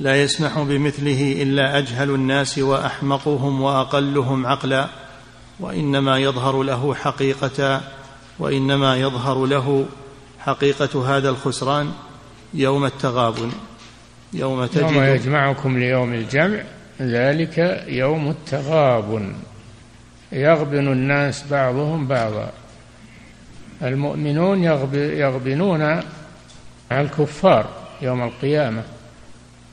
لا يسمح بمثله إلا أجهل الناس وأحمقهم وأقلهم عقلا وإنما يظهر له حقيقة وإنما يظهر له حقيقة هذا الخسران يوم التغابن. يوم تجد يوم يجمعكم ليوم الجمع ذلك يوم التغابن. يغبن الناس بعضهم بعضا. المؤمنون يغبنون على الكفار يوم القيامة.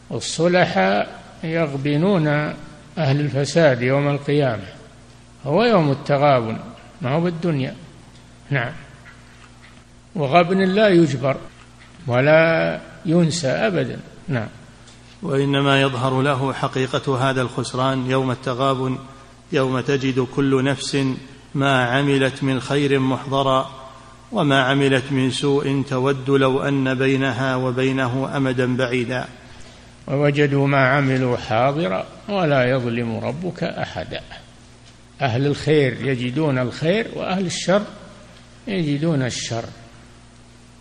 والصلحاء يغبنون أهل الفساد يوم القيامة. هو يوم التغابن ما هو بالدنيا. نعم. وغبن لا يجبر ولا ينسى أبدا. نعم. وإنما يظهر له حقيقة هذا الخسران يوم التغابن يوم تجد كل نفس ما عملت من خير محضرا وما عملت من سوء تود لو أن بينها وبينه أمدا بعيدا. ووجدوا ما عملوا حاضرا ولا يظلم ربك أحدا. أهل الخير يجدون الخير وأهل الشر يجدون الشر.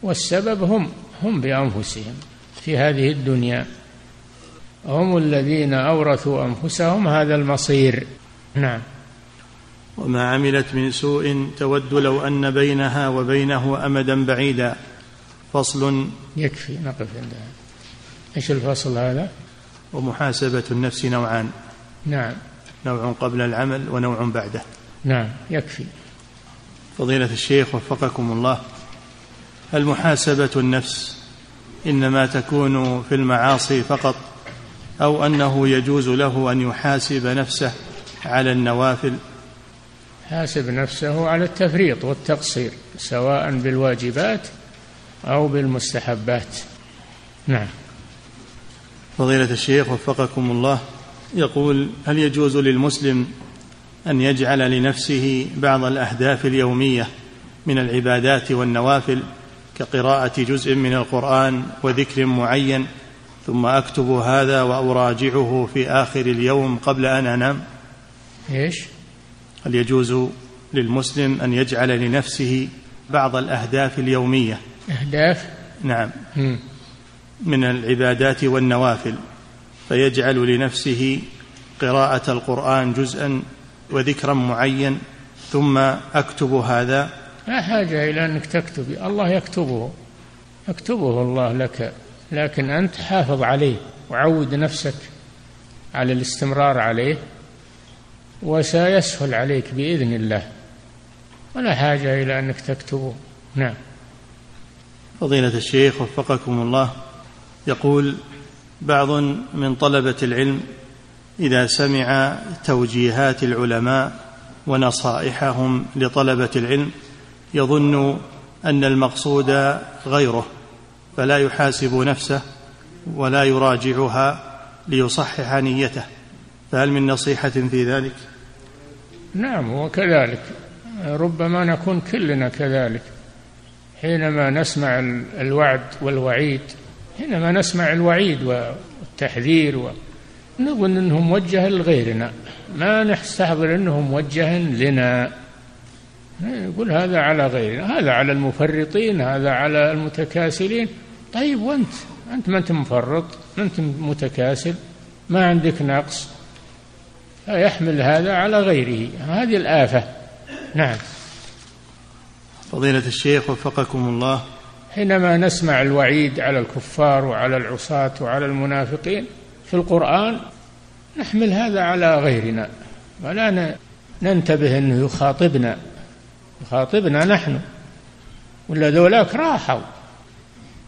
والسبب هم هم بأنفسهم. في هذه الدنيا. هم الذين أورثوا أنفسهم هذا المصير. نعم. وما عملت من سوء تود لو أن بينها وبينه أمدا بعيدا. فصل. يكفي. نقف عندها إيش الفصل هذا؟ ومحاسبة النفس نوعان. نعم. نوع قبل العمل ونوع بعده. نعم. يكفي. فضيلة الشيخ وفقكم الله. المحاسبه النفس إنما تكون في المعاصي فقط أو أنه يجوز له أن يحاسب نفسه على النوافل. حاسب نفسه على التفريط والتقصير سواء بالواجبات أو بالمستحبات. نعم. فضيلة الشيخ وفقكم الله يقول هل يجوز للمسلم أن يجعل لنفسه بعض الأهداف اليومية من العبادات والنوافل كقراءة جزء من القرآن وذكر معين ثم أكتب هذا وأراجعه في آخر اليوم قبل أن أنام. إيش؟ هل يجوز للمسلم أن يجعل لنفسه بعض الأهداف اليومية؟ أهداف؟ نعم. من العبادات والنوافل. فيجعل لنفسه قراءة القرآن جزءا وذكرا معين ثم أكتب هذا لا حاجة إلى أنك تكتب الله يكتبه. يكتبه الله لك. لكن أنت حافظ عليه وعود نفسك على الاستمرار عليه وسيسهل عليك بإذن الله. ولا حاجة إلى أنك تكتبه. نعم. فضيلة الشيخ وفقكم الله يقول بعض من طلبة العلم إذا سمع توجيهات العلماء ونصائحهم لطلبة العلم يظن أن المقصود غيره فلا يحاسب نفسه ولا يراجعها ليصحح نيته فهل من نصيحة في ذلك؟ نعم وكذلك. ربما نكون كلنا كذلك. حينما نسمع الوعد والوعيد حينما نسمع الوعيد والتحذير و... نظن إنه موجه لغيرنا. ما نستحضر إنه موجه لنا. يقول هذا على غيرنا هذا على المفرطين هذا على المتكاسلين. طيب وأنت؟ أنت ما أنت مفرط ما أنت متكاسل ما عندك نقص. يحمل هذا على غيره. هذه الآفة. نعم. فضيلة الشيخ وفقكم الله. حينما نسمع الوعيد على الكفار وعلى العصاة وعلى المنافقين في القرآن نحمل هذا على غيرنا. ولا ننتبه أنه يخاطبنا. يخاطبنا نحن. ولا ذولاك راحوا.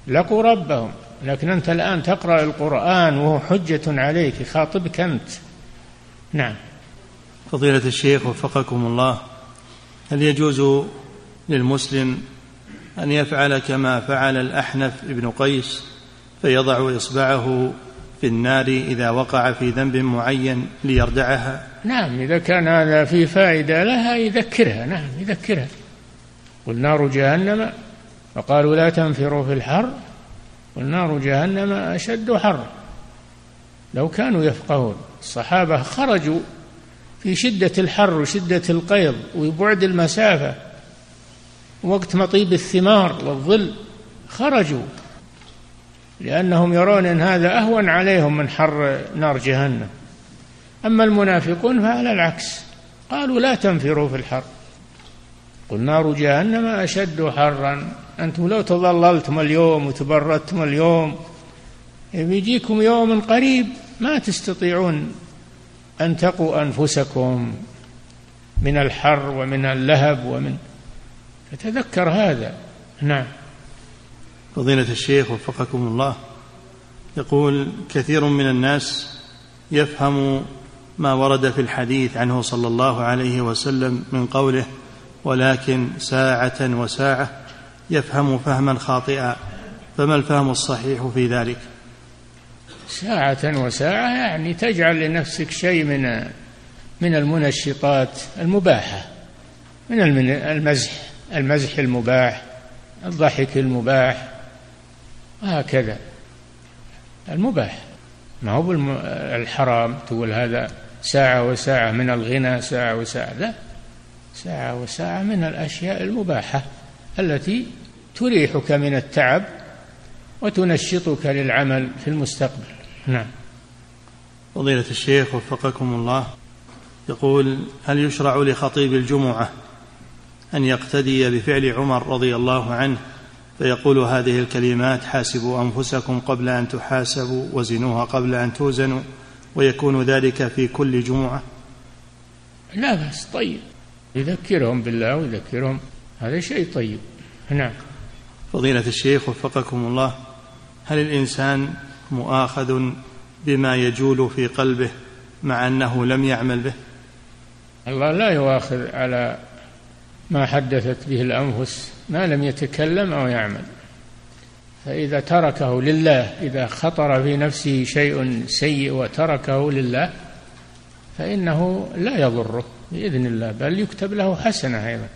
لقوا ربهم. لكن أنت الآن تقرأ القرآن وهو حجة عليك. يخاطبك أنت. نعم. فضيلة الشيخ وفقكم الله هل يجوز للمسلم أن يفعل كما فعل الأحنف ابن قيس فيضع إصبعه في النار إذا وقع في ذنب معين ليردعها نعم إذا كان هذا فيه فائدة لها يذكرها. نعم يذكرها. قل نار جهنم وقالوا لا تنفروا في الحر. قل نار جهنم أشد حر لو كانوا يفقهون الصحابة خرجوا في شدة الحر وشدة القيض وبعد المسافة وقت مطيب الثمار والظل خرجوا. لأنهم يرون أن هذا أهون عليهم من حر نار جهنم. أما المنافقون فعلى العكس. قالوا لا تنفروا في الحر. قل نار جهنم أشد حرا. أنتم لو تظللتم اليوم وتبردتم اليوم بيجيكم يوم قريب ما تستطيعون أن تقوا أنفسكم من الحر ومن اللهب ومن فتذكر هذا. نعم. فضيلة الشيخ وفقكم الله. يقول كثير من الناس يفهم ما ورد في الحديث عنه صلى الله عليه وسلم من قوله ولكن ساعة وساعة يفهم فهما خاطئا. فما الفهم الصحيح في ذلك؟ ساعة وساعة يعني تجعل لنفسك شيء من من المنشطات المباحة من المزح المزح المباح الضحك المباح هكذا. المباح. ما هو الحرام تقول هذا ساعة وساعة من الغنى ساعة وساعة. لا. ساعة وساعة من الأشياء المباحة التي تريحك من التعب وتنشطك للعمل في المستقبل. نعم. فضيلة الشيخ وفقكم الله. يقول هل يشرع لخطيب الجمعة أن يقتدي بفعل عمر رضي الله عنه فيقول هذه الكلمات حاسبوا أنفسكم قبل أن تحاسبوا وزنوها قبل أن توزنوا ويكون ذلك في كل جمعة. لا بس طيب. يذكرهم بالله ويذكرهم. هذا شيء طيب. نعم. فضيلة الشيخ وفقكم الله هل الإنسان مؤاخذ بما يجول في قلبه مع أنه لم يعمل به؟ الله لا يؤاخذ على ما حدثت به الأنفس ما لم يتكلم أو يعمل. فإذا تركه لله إذا خطر في نفسه شيء سيء وتركه لله فإنه لا يضره بإذن الله بل يكتب له حسنة أيضا.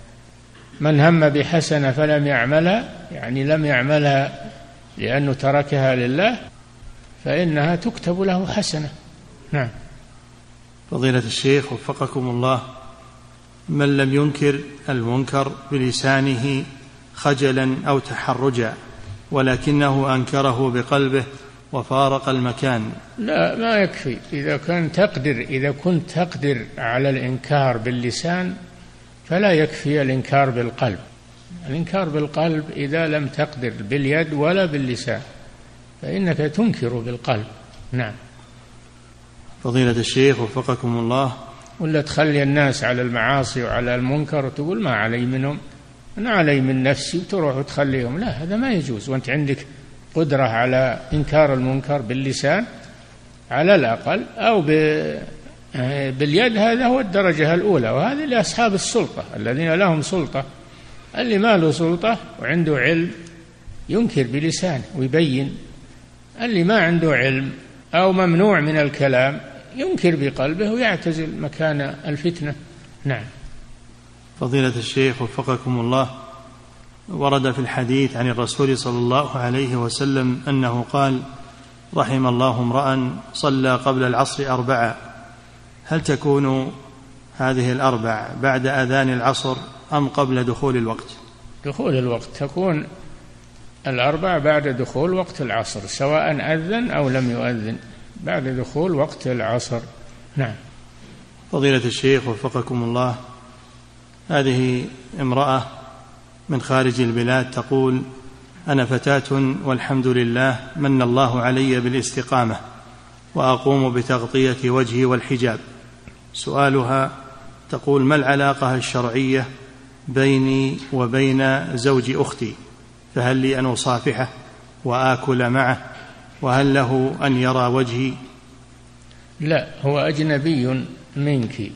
من هم بحسنة فلم يعملها يعني لم يعملها لأنه تركها لله فإنها تكتب له حسنة. نعم. فضيلة الشيخ وفقكم الله من لم ينكر المنكر بلسانه خجلا أو تحرجا ولكنه أنكره بقلبه وفارق المكان. لا ما يكفي. إذا كان تقدر إذا كنت تقدر على الإنكار باللسان فلا يكفي الإنكار بالقلب. الإنكار بالقلب إذا لم تقدر باليد ولا باللسان فإنك تنكر بالقلب. نعم. فضيلة الشيخ وفقكم الله. ولا تخلي الناس على المعاصي وعلى المنكر وتقول ما علي منهم. أنا علي من نفسي وتروح وتخليهم. لا هذا ما يجوز. وأنت عندك قدرة على إنكار المنكر باللسان على الأقل أو باليد. هذا هو الدرجة الأولى. وهذه لأصحاب السلطة الذين لهم سلطة. اللي ما له سلطة وعنده علم ينكر بلسانه ويبين. اللي ما عنده علم أو ممنوع من الكلام ينكر بقلبه ويعتزل مكان الفتنة. نعم. فضيلة الشيخ وفقكم الله ورد في الحديث عن الرسول صلى الله عليه وسلم أنه قال رحم الله امرأ صلى قبل العصر أربعة. هل تكون هذه الأربع بعد أذان العصر أم قبل دخول الوقت؟ دخول الوقت تكون الأربع بعد دخول وقت العصر سواء أذن أو لم يؤذن بعد دخول وقت العصر. نعم. فضيلة الشيخ وفقكم الله هذه امرأة من خارج البلاد تقول أنا فتاة والحمد لله من الله علي بالاستقامة وأقوم بتغطية وجهي والحجاب. سؤالها تقول ما العلاقة الشرعية بيني وبين زوج أختي؟ فهل لي أن أصافحه وآكل معه؟ وهل له أن يرى وجهي؟ لا هو أجنبي منك.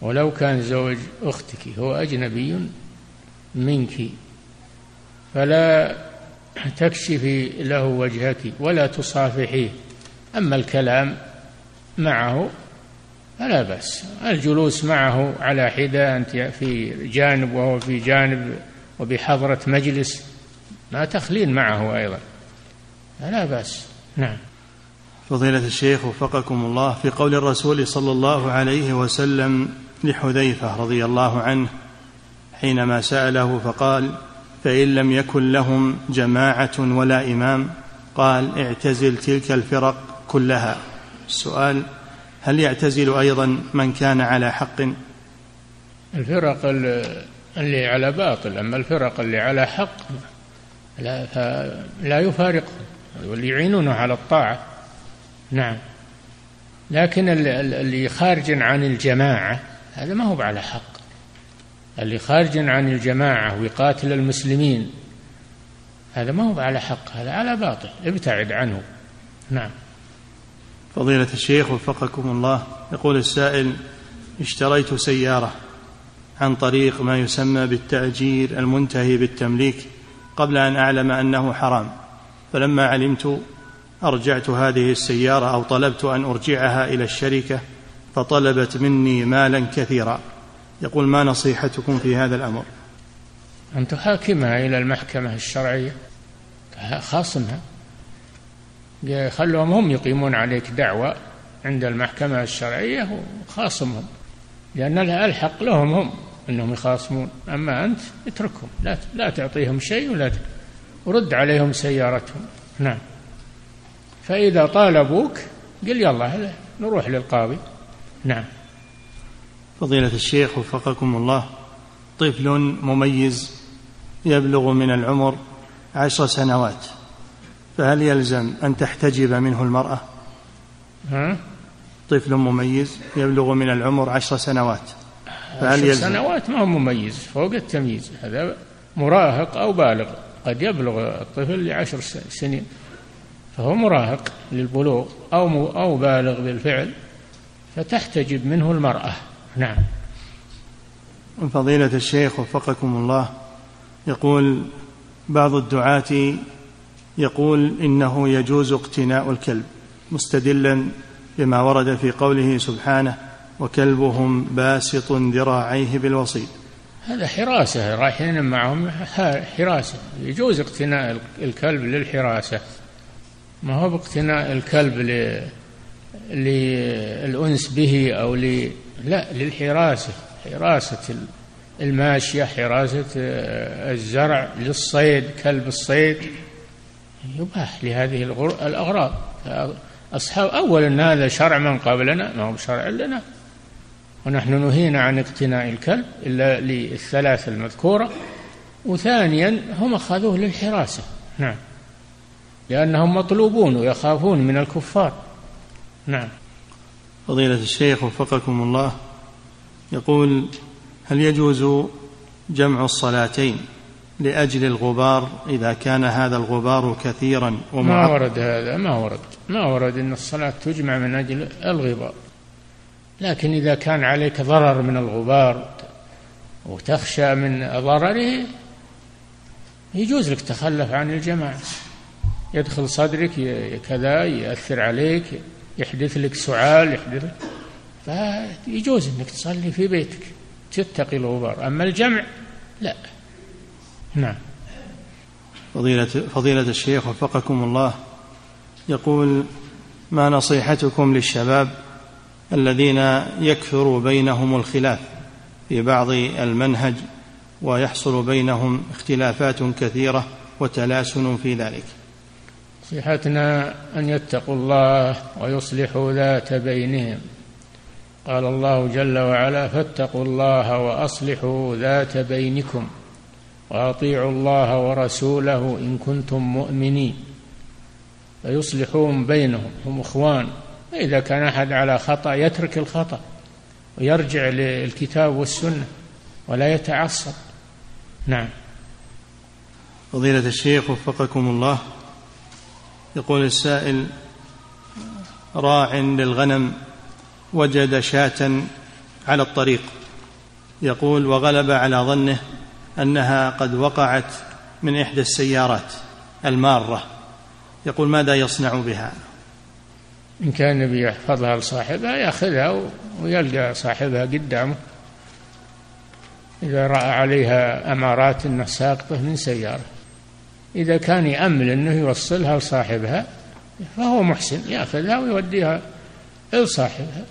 ولو كان زوج أختك هو أجنبي منك فلا تكشفي له وجهك ولا تصافحيه أما الكلام معه فلا بأس. الجلوس معه على حدة أنت في جانب وهو في جانب وبحضرة مجلس ما تخلين معه أيضا. فلا بأس. نعم. فضيلة الشيخ وفقكم الله في قول الرسول صلى الله عليه وسلم لحذيفة رضي الله عنه حينما سأله فقال فإن لم يكن لهم جماعة ولا إمام قال اعتزل تلك الفرق كلها. السؤال هل يعتزل أيضا من كان على حق؟ الفرق اللي على باطل أما الفرق اللي على حق لا, لا يفارقهم واللي يعينونه على الطاعة. نعم. لكن اللي خارج عن الجماعة هذا ما هو على حق. اللي خارج عن الجماعة ويقاتل المسلمين هذا ما هو على حق هذا على باطل ابتعد عنه. نعم. فضيلة الشيخ وفقكم الله يقول السائل اشتريت سيارة عن طريق ما يسمى بالتأجير المنتهي بالتمليك قبل أن أعلم أنه حرام. فلما علمت أرجعت هذه السيارة أو طلبت أن أرجعها إلى الشركة فطلبت مني مالا كثيرا. يقول ما نصيحتكم في هذا الأمر؟ أن تحاكمها إلى المحكمة الشرعية. خاصمها. خلوهم هم يقيمون عليك دعوة عند المحكمة الشرعية وخاصمهم. لأن الحق لهم هم أنهم يخاصمون. أما أنت اتركهم. لا لا تعطيهم شيء ولا ورد عليهم سيارتهم. نعم. فإذا طالبوك قل يلا نروح للقاضي. نعم. فضيلة الشيخ وفقكم الله طفل مميز يبلغ من العمر عشر سنوات فهل يلزم أن تحتجب منه المرأة؟ ها؟ طفل مميز يبلغ من العمر عشر سنوات فهل يلزم؟ سنوات ما هو مميز فوق التمييز هذا مراهق أو بالغ قد يبلغ الطفل لعشر سنين فهو مراهق للبلوغ أو أو بالغ بالفعل. فتحتجب منه المرأة. نعم. فضيلة الشيخ وفقكم الله يقول بعض الدعاة يقول إنه يجوز اقتناء الكلب مستدلا بما ورد في قوله سبحانه وكلبهم باسط ذراعيه بالوصيد هذا حراسة رايحين معهم حراسة. يجوز اقتناء الكلب للحراسة. ما هو باقتناء الكلب للأنس به أو ل... لا للحراسة حراسة الماشية حراسة الزرع للصيد كلب الصيد. يباح لهذه الأغراض. أصحاب أولا هذا شرع من قبلنا ما هو شرع لنا. ونحن نهينا عن اقتناء الكلب إلا للثلاث المذكورة. وثانيا هم أخذوه للحراسة. نعم. لأنهم مطلوبون ويخافون من الكفار. نعم. فضيلة الشيخ وفقكم الله يقول هل يجوز جمع الصلاتين لأجل الغبار إذا كان هذا الغبار كثيرا ومع ما ورد هذا ما ورد. ما ورد أن الصلاة تجمع من أجل الغبار. لكن إذا كان عليك ضرر من الغبار وتخشى من ضرره يجوز لك تخلف عن الجماعة. يدخل صدرك كذا يأثر عليك. يحدث لك سعال يحدث لك. فيجوز إنك تصلي في بيتك تتقي الغبار. أما الجمع لا. نعم. فضيلة فضيلة الشيخ وفقكم الله يقول ما نصيحتكم للشباب الذين يكثر بينهم الخلاف في بعض المنهج ويحصل بينهم اختلافات كثيرة وتلاسن في ذلك؟ نصيحتنا أن يتقوا الله ويصلحوا ذات بينهم. قال الله جل وعلا فاتقوا الله وأصلحوا ذات بينكم وأطيعوا الله ورسوله إن كنتم مؤمنين. فيصلحون بينهم هم إخوان. إذا كان أحد على خطأ يترك الخطأ ويرجع للكتاب والسنة ولا يتعصب. نعم. فضيلة الشيخ وفقكم الله. يقول السائل راع للغنم وجد شاة على الطريق. يقول وغلب على ظنه أنها قد وقعت من إحدى السيارات المارة. يقول ماذا يصنع بها؟ إن كان بيحفظها لصاحبها يأخذها ويلقى صاحبها قدامه. إذا رأى عليها أمارات إنها ساقطة من سيارة. إذا كان يأمل أنه يوصلها لصاحبها فهو محسن يأخذها ويوديها لصاحبها.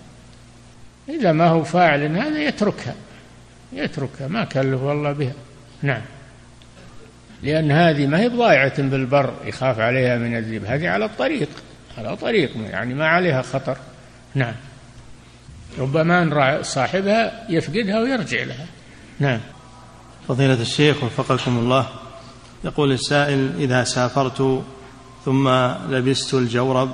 إذا ما هو فاعل هذا يتركها يتركها ما كلف الله بها. نعم. لأن هذه ما هي بضائعة بالبر يخاف عليها من الذئب هذه على الطريق على طريق يعني ما عليها خطر. نعم. ربما أن صاحبها يفقدها ويرجع لها. نعم. فضيلة الشيخ وفقكم الله. يقول السائل إذا سافرت ثم لبست الجورب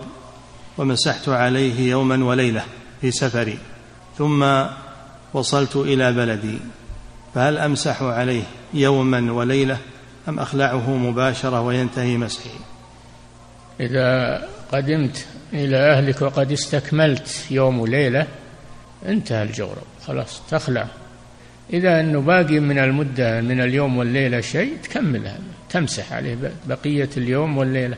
ومسحت عليه يوما وليلة في سفري ثم وصلت إلى بلدي فهل أمسح عليه يوما وليلة أم أخلعه مباشرة وينتهي مسحي؟ إذا قدمت إلى أهلك وقد استكملت يوم وليلة انتهى الجورب خلاص تخلع. إذا أنه باقي من المدة من اليوم والليلة شيء تكملها تمسح عليه بقية اليوم والليلة.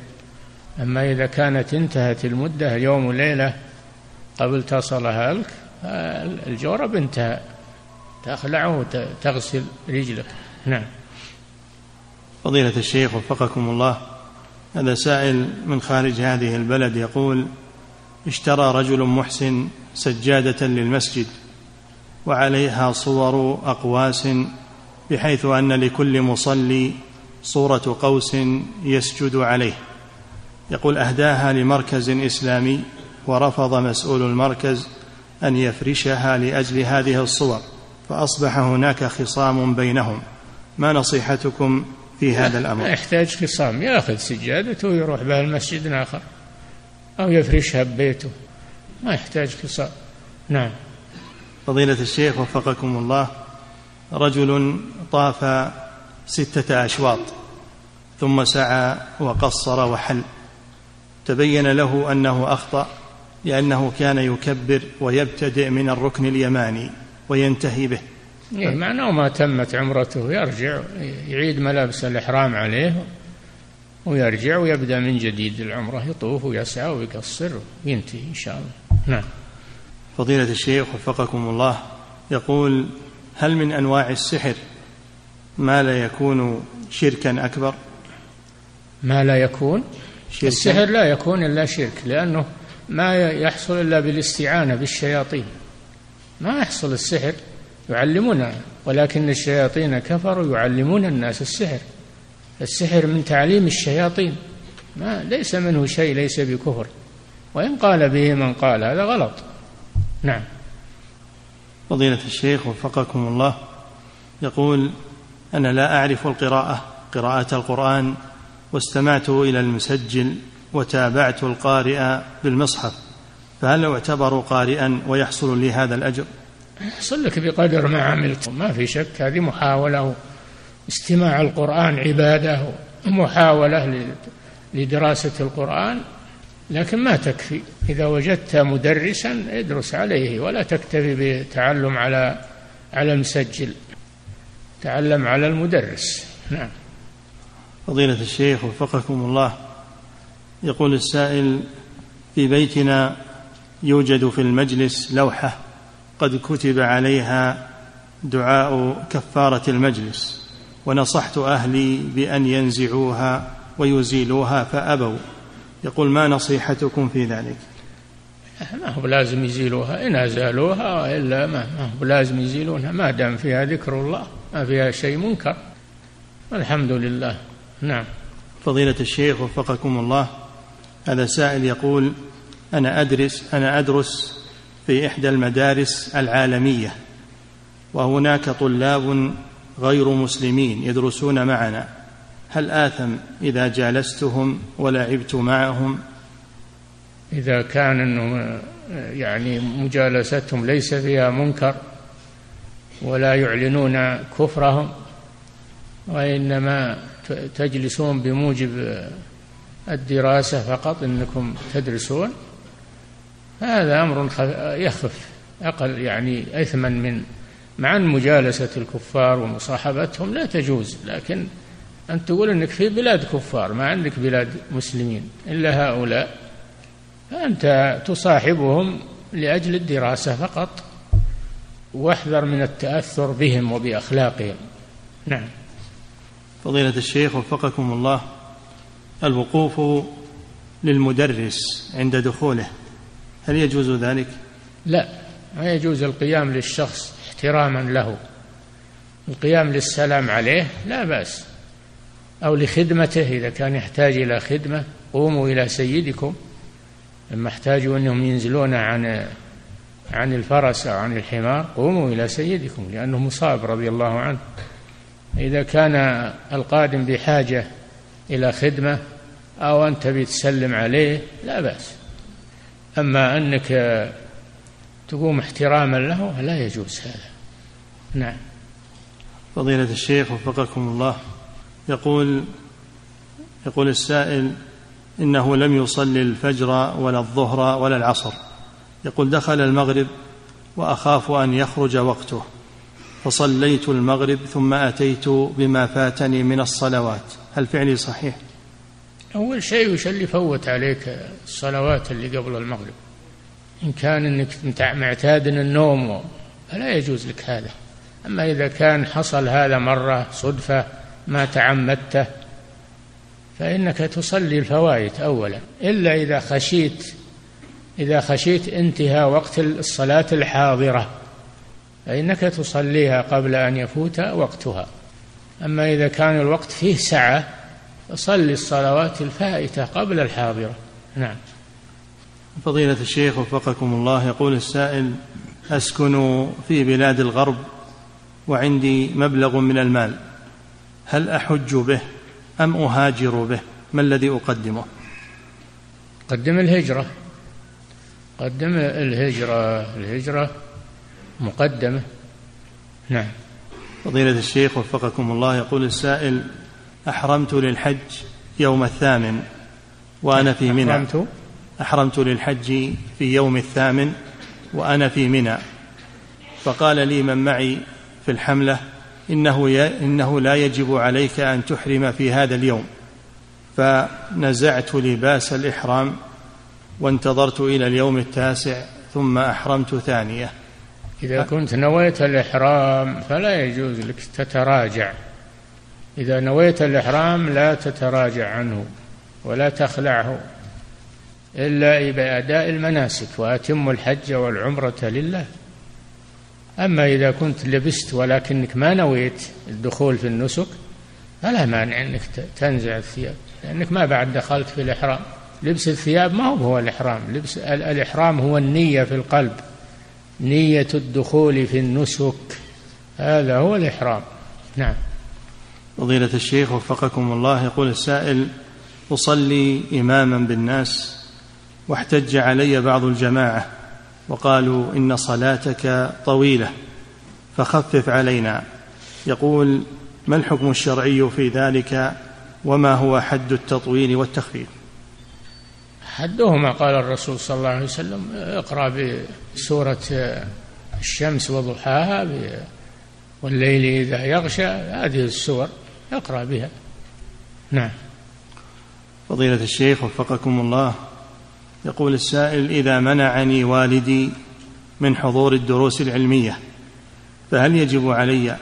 أما إذا كانت انتهت المدة يوم وليلة قبل تصلها لك الجورب انتهى تخلعه وتغسل رجلك. نعم. فضيلة الشيخ وفقكم الله. هذا سائل من خارج هذه البلد يقول اشترى رجل محسن سجادة للمسجد. وعليها صور أقواس بحيث أن لكل مصلي صورة قوس يسجد عليه. يقول أهداها لمركز إسلامي ورفض مسؤول المركز أن يفرشها لأجل هذه الصور فأصبح هناك خصام بينهم. ما نصيحتكم في هذا الأمر؟ ما يحتاج خصام يأخذ سجادته ويروح بها المسجد آخر أو يفرشها ببيته. ما يحتاج خصام. نعم. فضيلة الشيخ وفقكم الله رجل طاف ستة أشواط ثم سعى وقصر وحل. تبين له أنه أخطأ لأنه كان يكبر ويبتدئ من الركن اليماني وينتهي به. إيه معناه ما تمت عمرته. يرجع يعيد ملابس الإحرام عليه ويرجع ويبدأ من جديد العمرة يطوف ويسعى ويقصر وينتهي إن شاء الله. نعم. فضيلة الشيخ وفقكم الله يقول هل من أنواع السحر ما لا يكون شركا أكبر؟ ما لا يكون؟ شركا. السحر لا يكون إلا شرك لأنه ما يحصل إلا بالاستعانة بالشياطين. ما يحصل السحر يعلمون ولكن الشياطين كفروا يعلمون الناس السحر. السحر من تعليم الشياطين. ما ليس منه شيء ليس بكفر. وإن قال به من قال هذا غلط. نعم. فضيلة الشيخ وفقكم الله يقول أنا لا أعرف القراءة قراءة القرآن واستمعت إلى المسجل وتابعت القارئ بالمصحف فهل أعتبر قارئا ويحصل لي هذا الأجر؟ يحصل لك بقدر ما عملت. ما في شك هذه محاولة استماع القرآن عبادة ومحاولة لدراسة القرآن. لكن ما تكفي. إذا وجدت مدرسا ادرس عليه ولا تكتفي بتعلم على على المسجل. تعلم على المدرس. نعم. فضيلة الشيخ وفقكم الله يقول السائل في بيتنا يوجد في المجلس لوحة قد كتب عليها دعاء كفارة المجلس ونصحت أهلي بأن ينزعوها ويزيلوها فأبوا. يقول ما نصيحتكم في ذلك؟ ما هو لازم يزيلوها إن أزالوها وإلا ما, ما هو لازم يزيلونها ما دام فيها ذكر الله ما فيها شيء منكر. الحمد لله. نعم. فضيلة الشيخ وفقكم الله هذا سائل يقول أنا أدرس أنا أدرس في إحدى المدارس العالمية وهناك طلاب غير مسلمين يدرسون معنا. هل آثم إذا جالستهم ولعبت معهم؟ إذا كان أنه يعني مجالستهم ليس فيها منكر ولا يعلنون كفرهم وإنما تجلسون بموجب الدراسة فقط إنكم تدرسون هذا أمر يخف أقل يعني إثما من مع أن مجالسة الكفار ومصاحبتهم لا تجوز لكن أن تقول أنك في بلاد كفار ما عندك بلاد مسلمين إلا هؤلاء. فأنت تصاحبهم لأجل الدراسة فقط واحذر من التأثر بهم وبأخلاقهم. نعم. فضيلة الشيخ وفقكم الله الوقوف للمدرس عند دخوله هل يجوز ذلك؟ لا ما يجوز القيام للشخص احتراما له. القيام للسلام عليه لا بأس. أو لخدمته إذا كان يحتاج إلى خدمة قوموا إلى سيدكم. لما احتاجوا أنهم ينزلون عن عن الفرس أو عن الحمار قوموا إلى سيدكم لأنه مصاب رضي الله عنه. إذا كان القادم بحاجة إلى خدمة أو أنت بتسلم عليه لا بأس. أما أنك تقوم احتراما له لا يجوز هذا. نعم. فضيلة الشيخ وفقكم الله. يقول يقول السائل إنه لم يصلي الفجر ولا الظهر ولا العصر. يقول دخل المغرب وأخاف أن يخرج وقته. فصليت المغرب ثم أتيت بما فاتني من الصلوات. هل فعلي صحيح؟ أول شيء وش اللي فوت عليك الصلوات اللي قبل المغرب. إن كان أنك معتاد النوم فلا يجوز لك هذا. أما إذا كان حصل هذا مرة صدفة ما تعمدته فإنك تصلي الفوائت أولا. إلا إذا خشيت إذا خشيت انتهاء وقت الصلاة الحاضرة فإنك تصليها قبل أن يفوت وقتها. أما إذا كان الوقت فيه سعة فصلي الصلوات الفائتة قبل الحاضرة. نعم. فضيلة الشيخ وفقكم الله يقول السائل أسكن في بلاد الغرب وعندي مبلغ من المال. هل أحج به أم أهاجر به؟ ما الذي أقدمه؟ قدم الهجرة. قدم الهجرة. الهجرة مقدمة. نعم. فضيلة الشيخ وفقكم الله يقول السائل أحرمت للحج يوم الثامن وأنا في منى. أحرمت؟ أحرمت للحج في يوم الثامن وأنا في منى. فقال لي من معي في الحملة؟ إنه, إنه لا يجب عليك أن تحرم في هذا اليوم. فنزعت لباس الإحرام وانتظرت إلى اليوم التاسع ثم أحرمت ثانية. إذا كنت نويت الإحرام فلا يجوز لك تتراجع. إذا نويت الإحرام لا تتراجع عنه ولا تخلعه إلا بأداء المناسك وأتم الحج والعمرة لله. أما إذا كنت لبست ولكنك ما نويت الدخول في النسك فلا مانع أنك تنزع الثياب لأنك ما بعد دخلت في الإحرام. لبس الثياب ما هو هو الإحرام لبس الإحرام هو النية في القلب نية الدخول في النسك هذا هو الإحرام. نعم. فضيلة الشيخ وفقكم الله يقول السائل أصلي إماما بالناس واحتج علي بعض الجماعة وقالوا إن صلاتك طويلة فخفف علينا. يقول ما الحكم الشرعي في ذلك وما هو حد التطويل والتخفيف؟ حدهما قال الرسول صلى الله عليه وسلم اقرأ بسورة الشمس وضحاها والليل إذا يغشى هذه السور اقرأ بها. نعم. فضيلة الشيخ وفقكم الله. يقول السائل إذا منعني والدي من حضور الدروس العلمية فهل يجب علي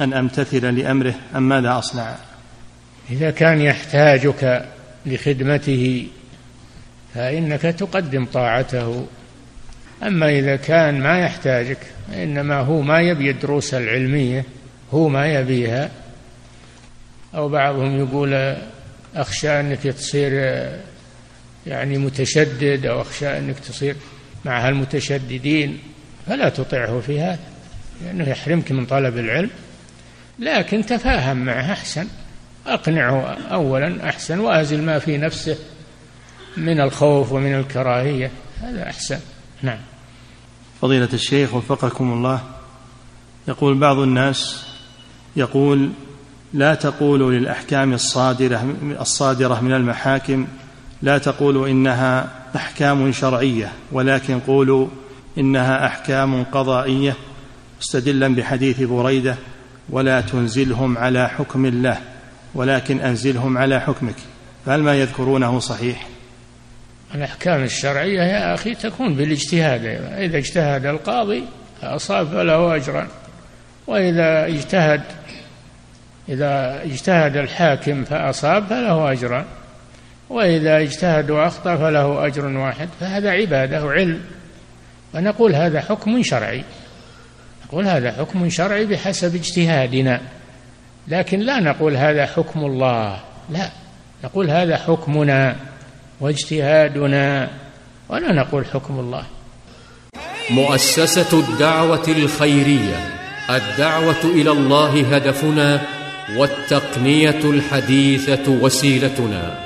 أن أمتثل لأمره أم ماذا أصنع؟ إذا كان يحتاجك لخدمته فإنك تقدم طاعته. أما إذا كان ما يحتاجك إنما هو ما يبي الدروس العلمية هو ما يبيها. أو بعضهم يقول أخشى أنك تصير يعني متشدد أو أخشى أنك تصير مع هالمتشددين فلا تطعه في هذا لأنه يحرمك من طلب العلم. لكن تفاهم معه أحسن أقنعه أولا أحسن وأزل ما في نفسه من الخوف ومن الكراهية هذا أحسن. نعم. فضيلة الشيخ وفقكم الله يقول بعض الناس يقول لا تقولوا للأحكام الصادرة الصادرة من المحاكم لا تقولوا إنها أحكام شرعية ولكن قولوا إنها أحكام قضائية مستدلا بحديث بريدة ولا تنزلهم على حكم الله ولكن أنزلهم على حكمك. فهل ما يذكرونه صحيح؟ الأحكام الشرعية يا أخي تكون بالاجتهاد إذا اجتهد القاضي فأصاب فله أجران وإذا اجتهد إذا اجتهد الحاكم فأصاب فله أجران وإذا اجتهد وأخطأ فله أجر واحد فهذا عبادة وعلم. ونقول هذا حكم شرعي. نقول هذا حكم شرعي بحسب اجتهادنا. لكن لا نقول هذا حكم الله. لا نقول هذا حكمنا واجتهادنا ولا نقول حكم الله. مؤسسة الدعوة الخيرية. الدعوة إلى الله هدفنا والتقنية الحديثة وسيلتنا.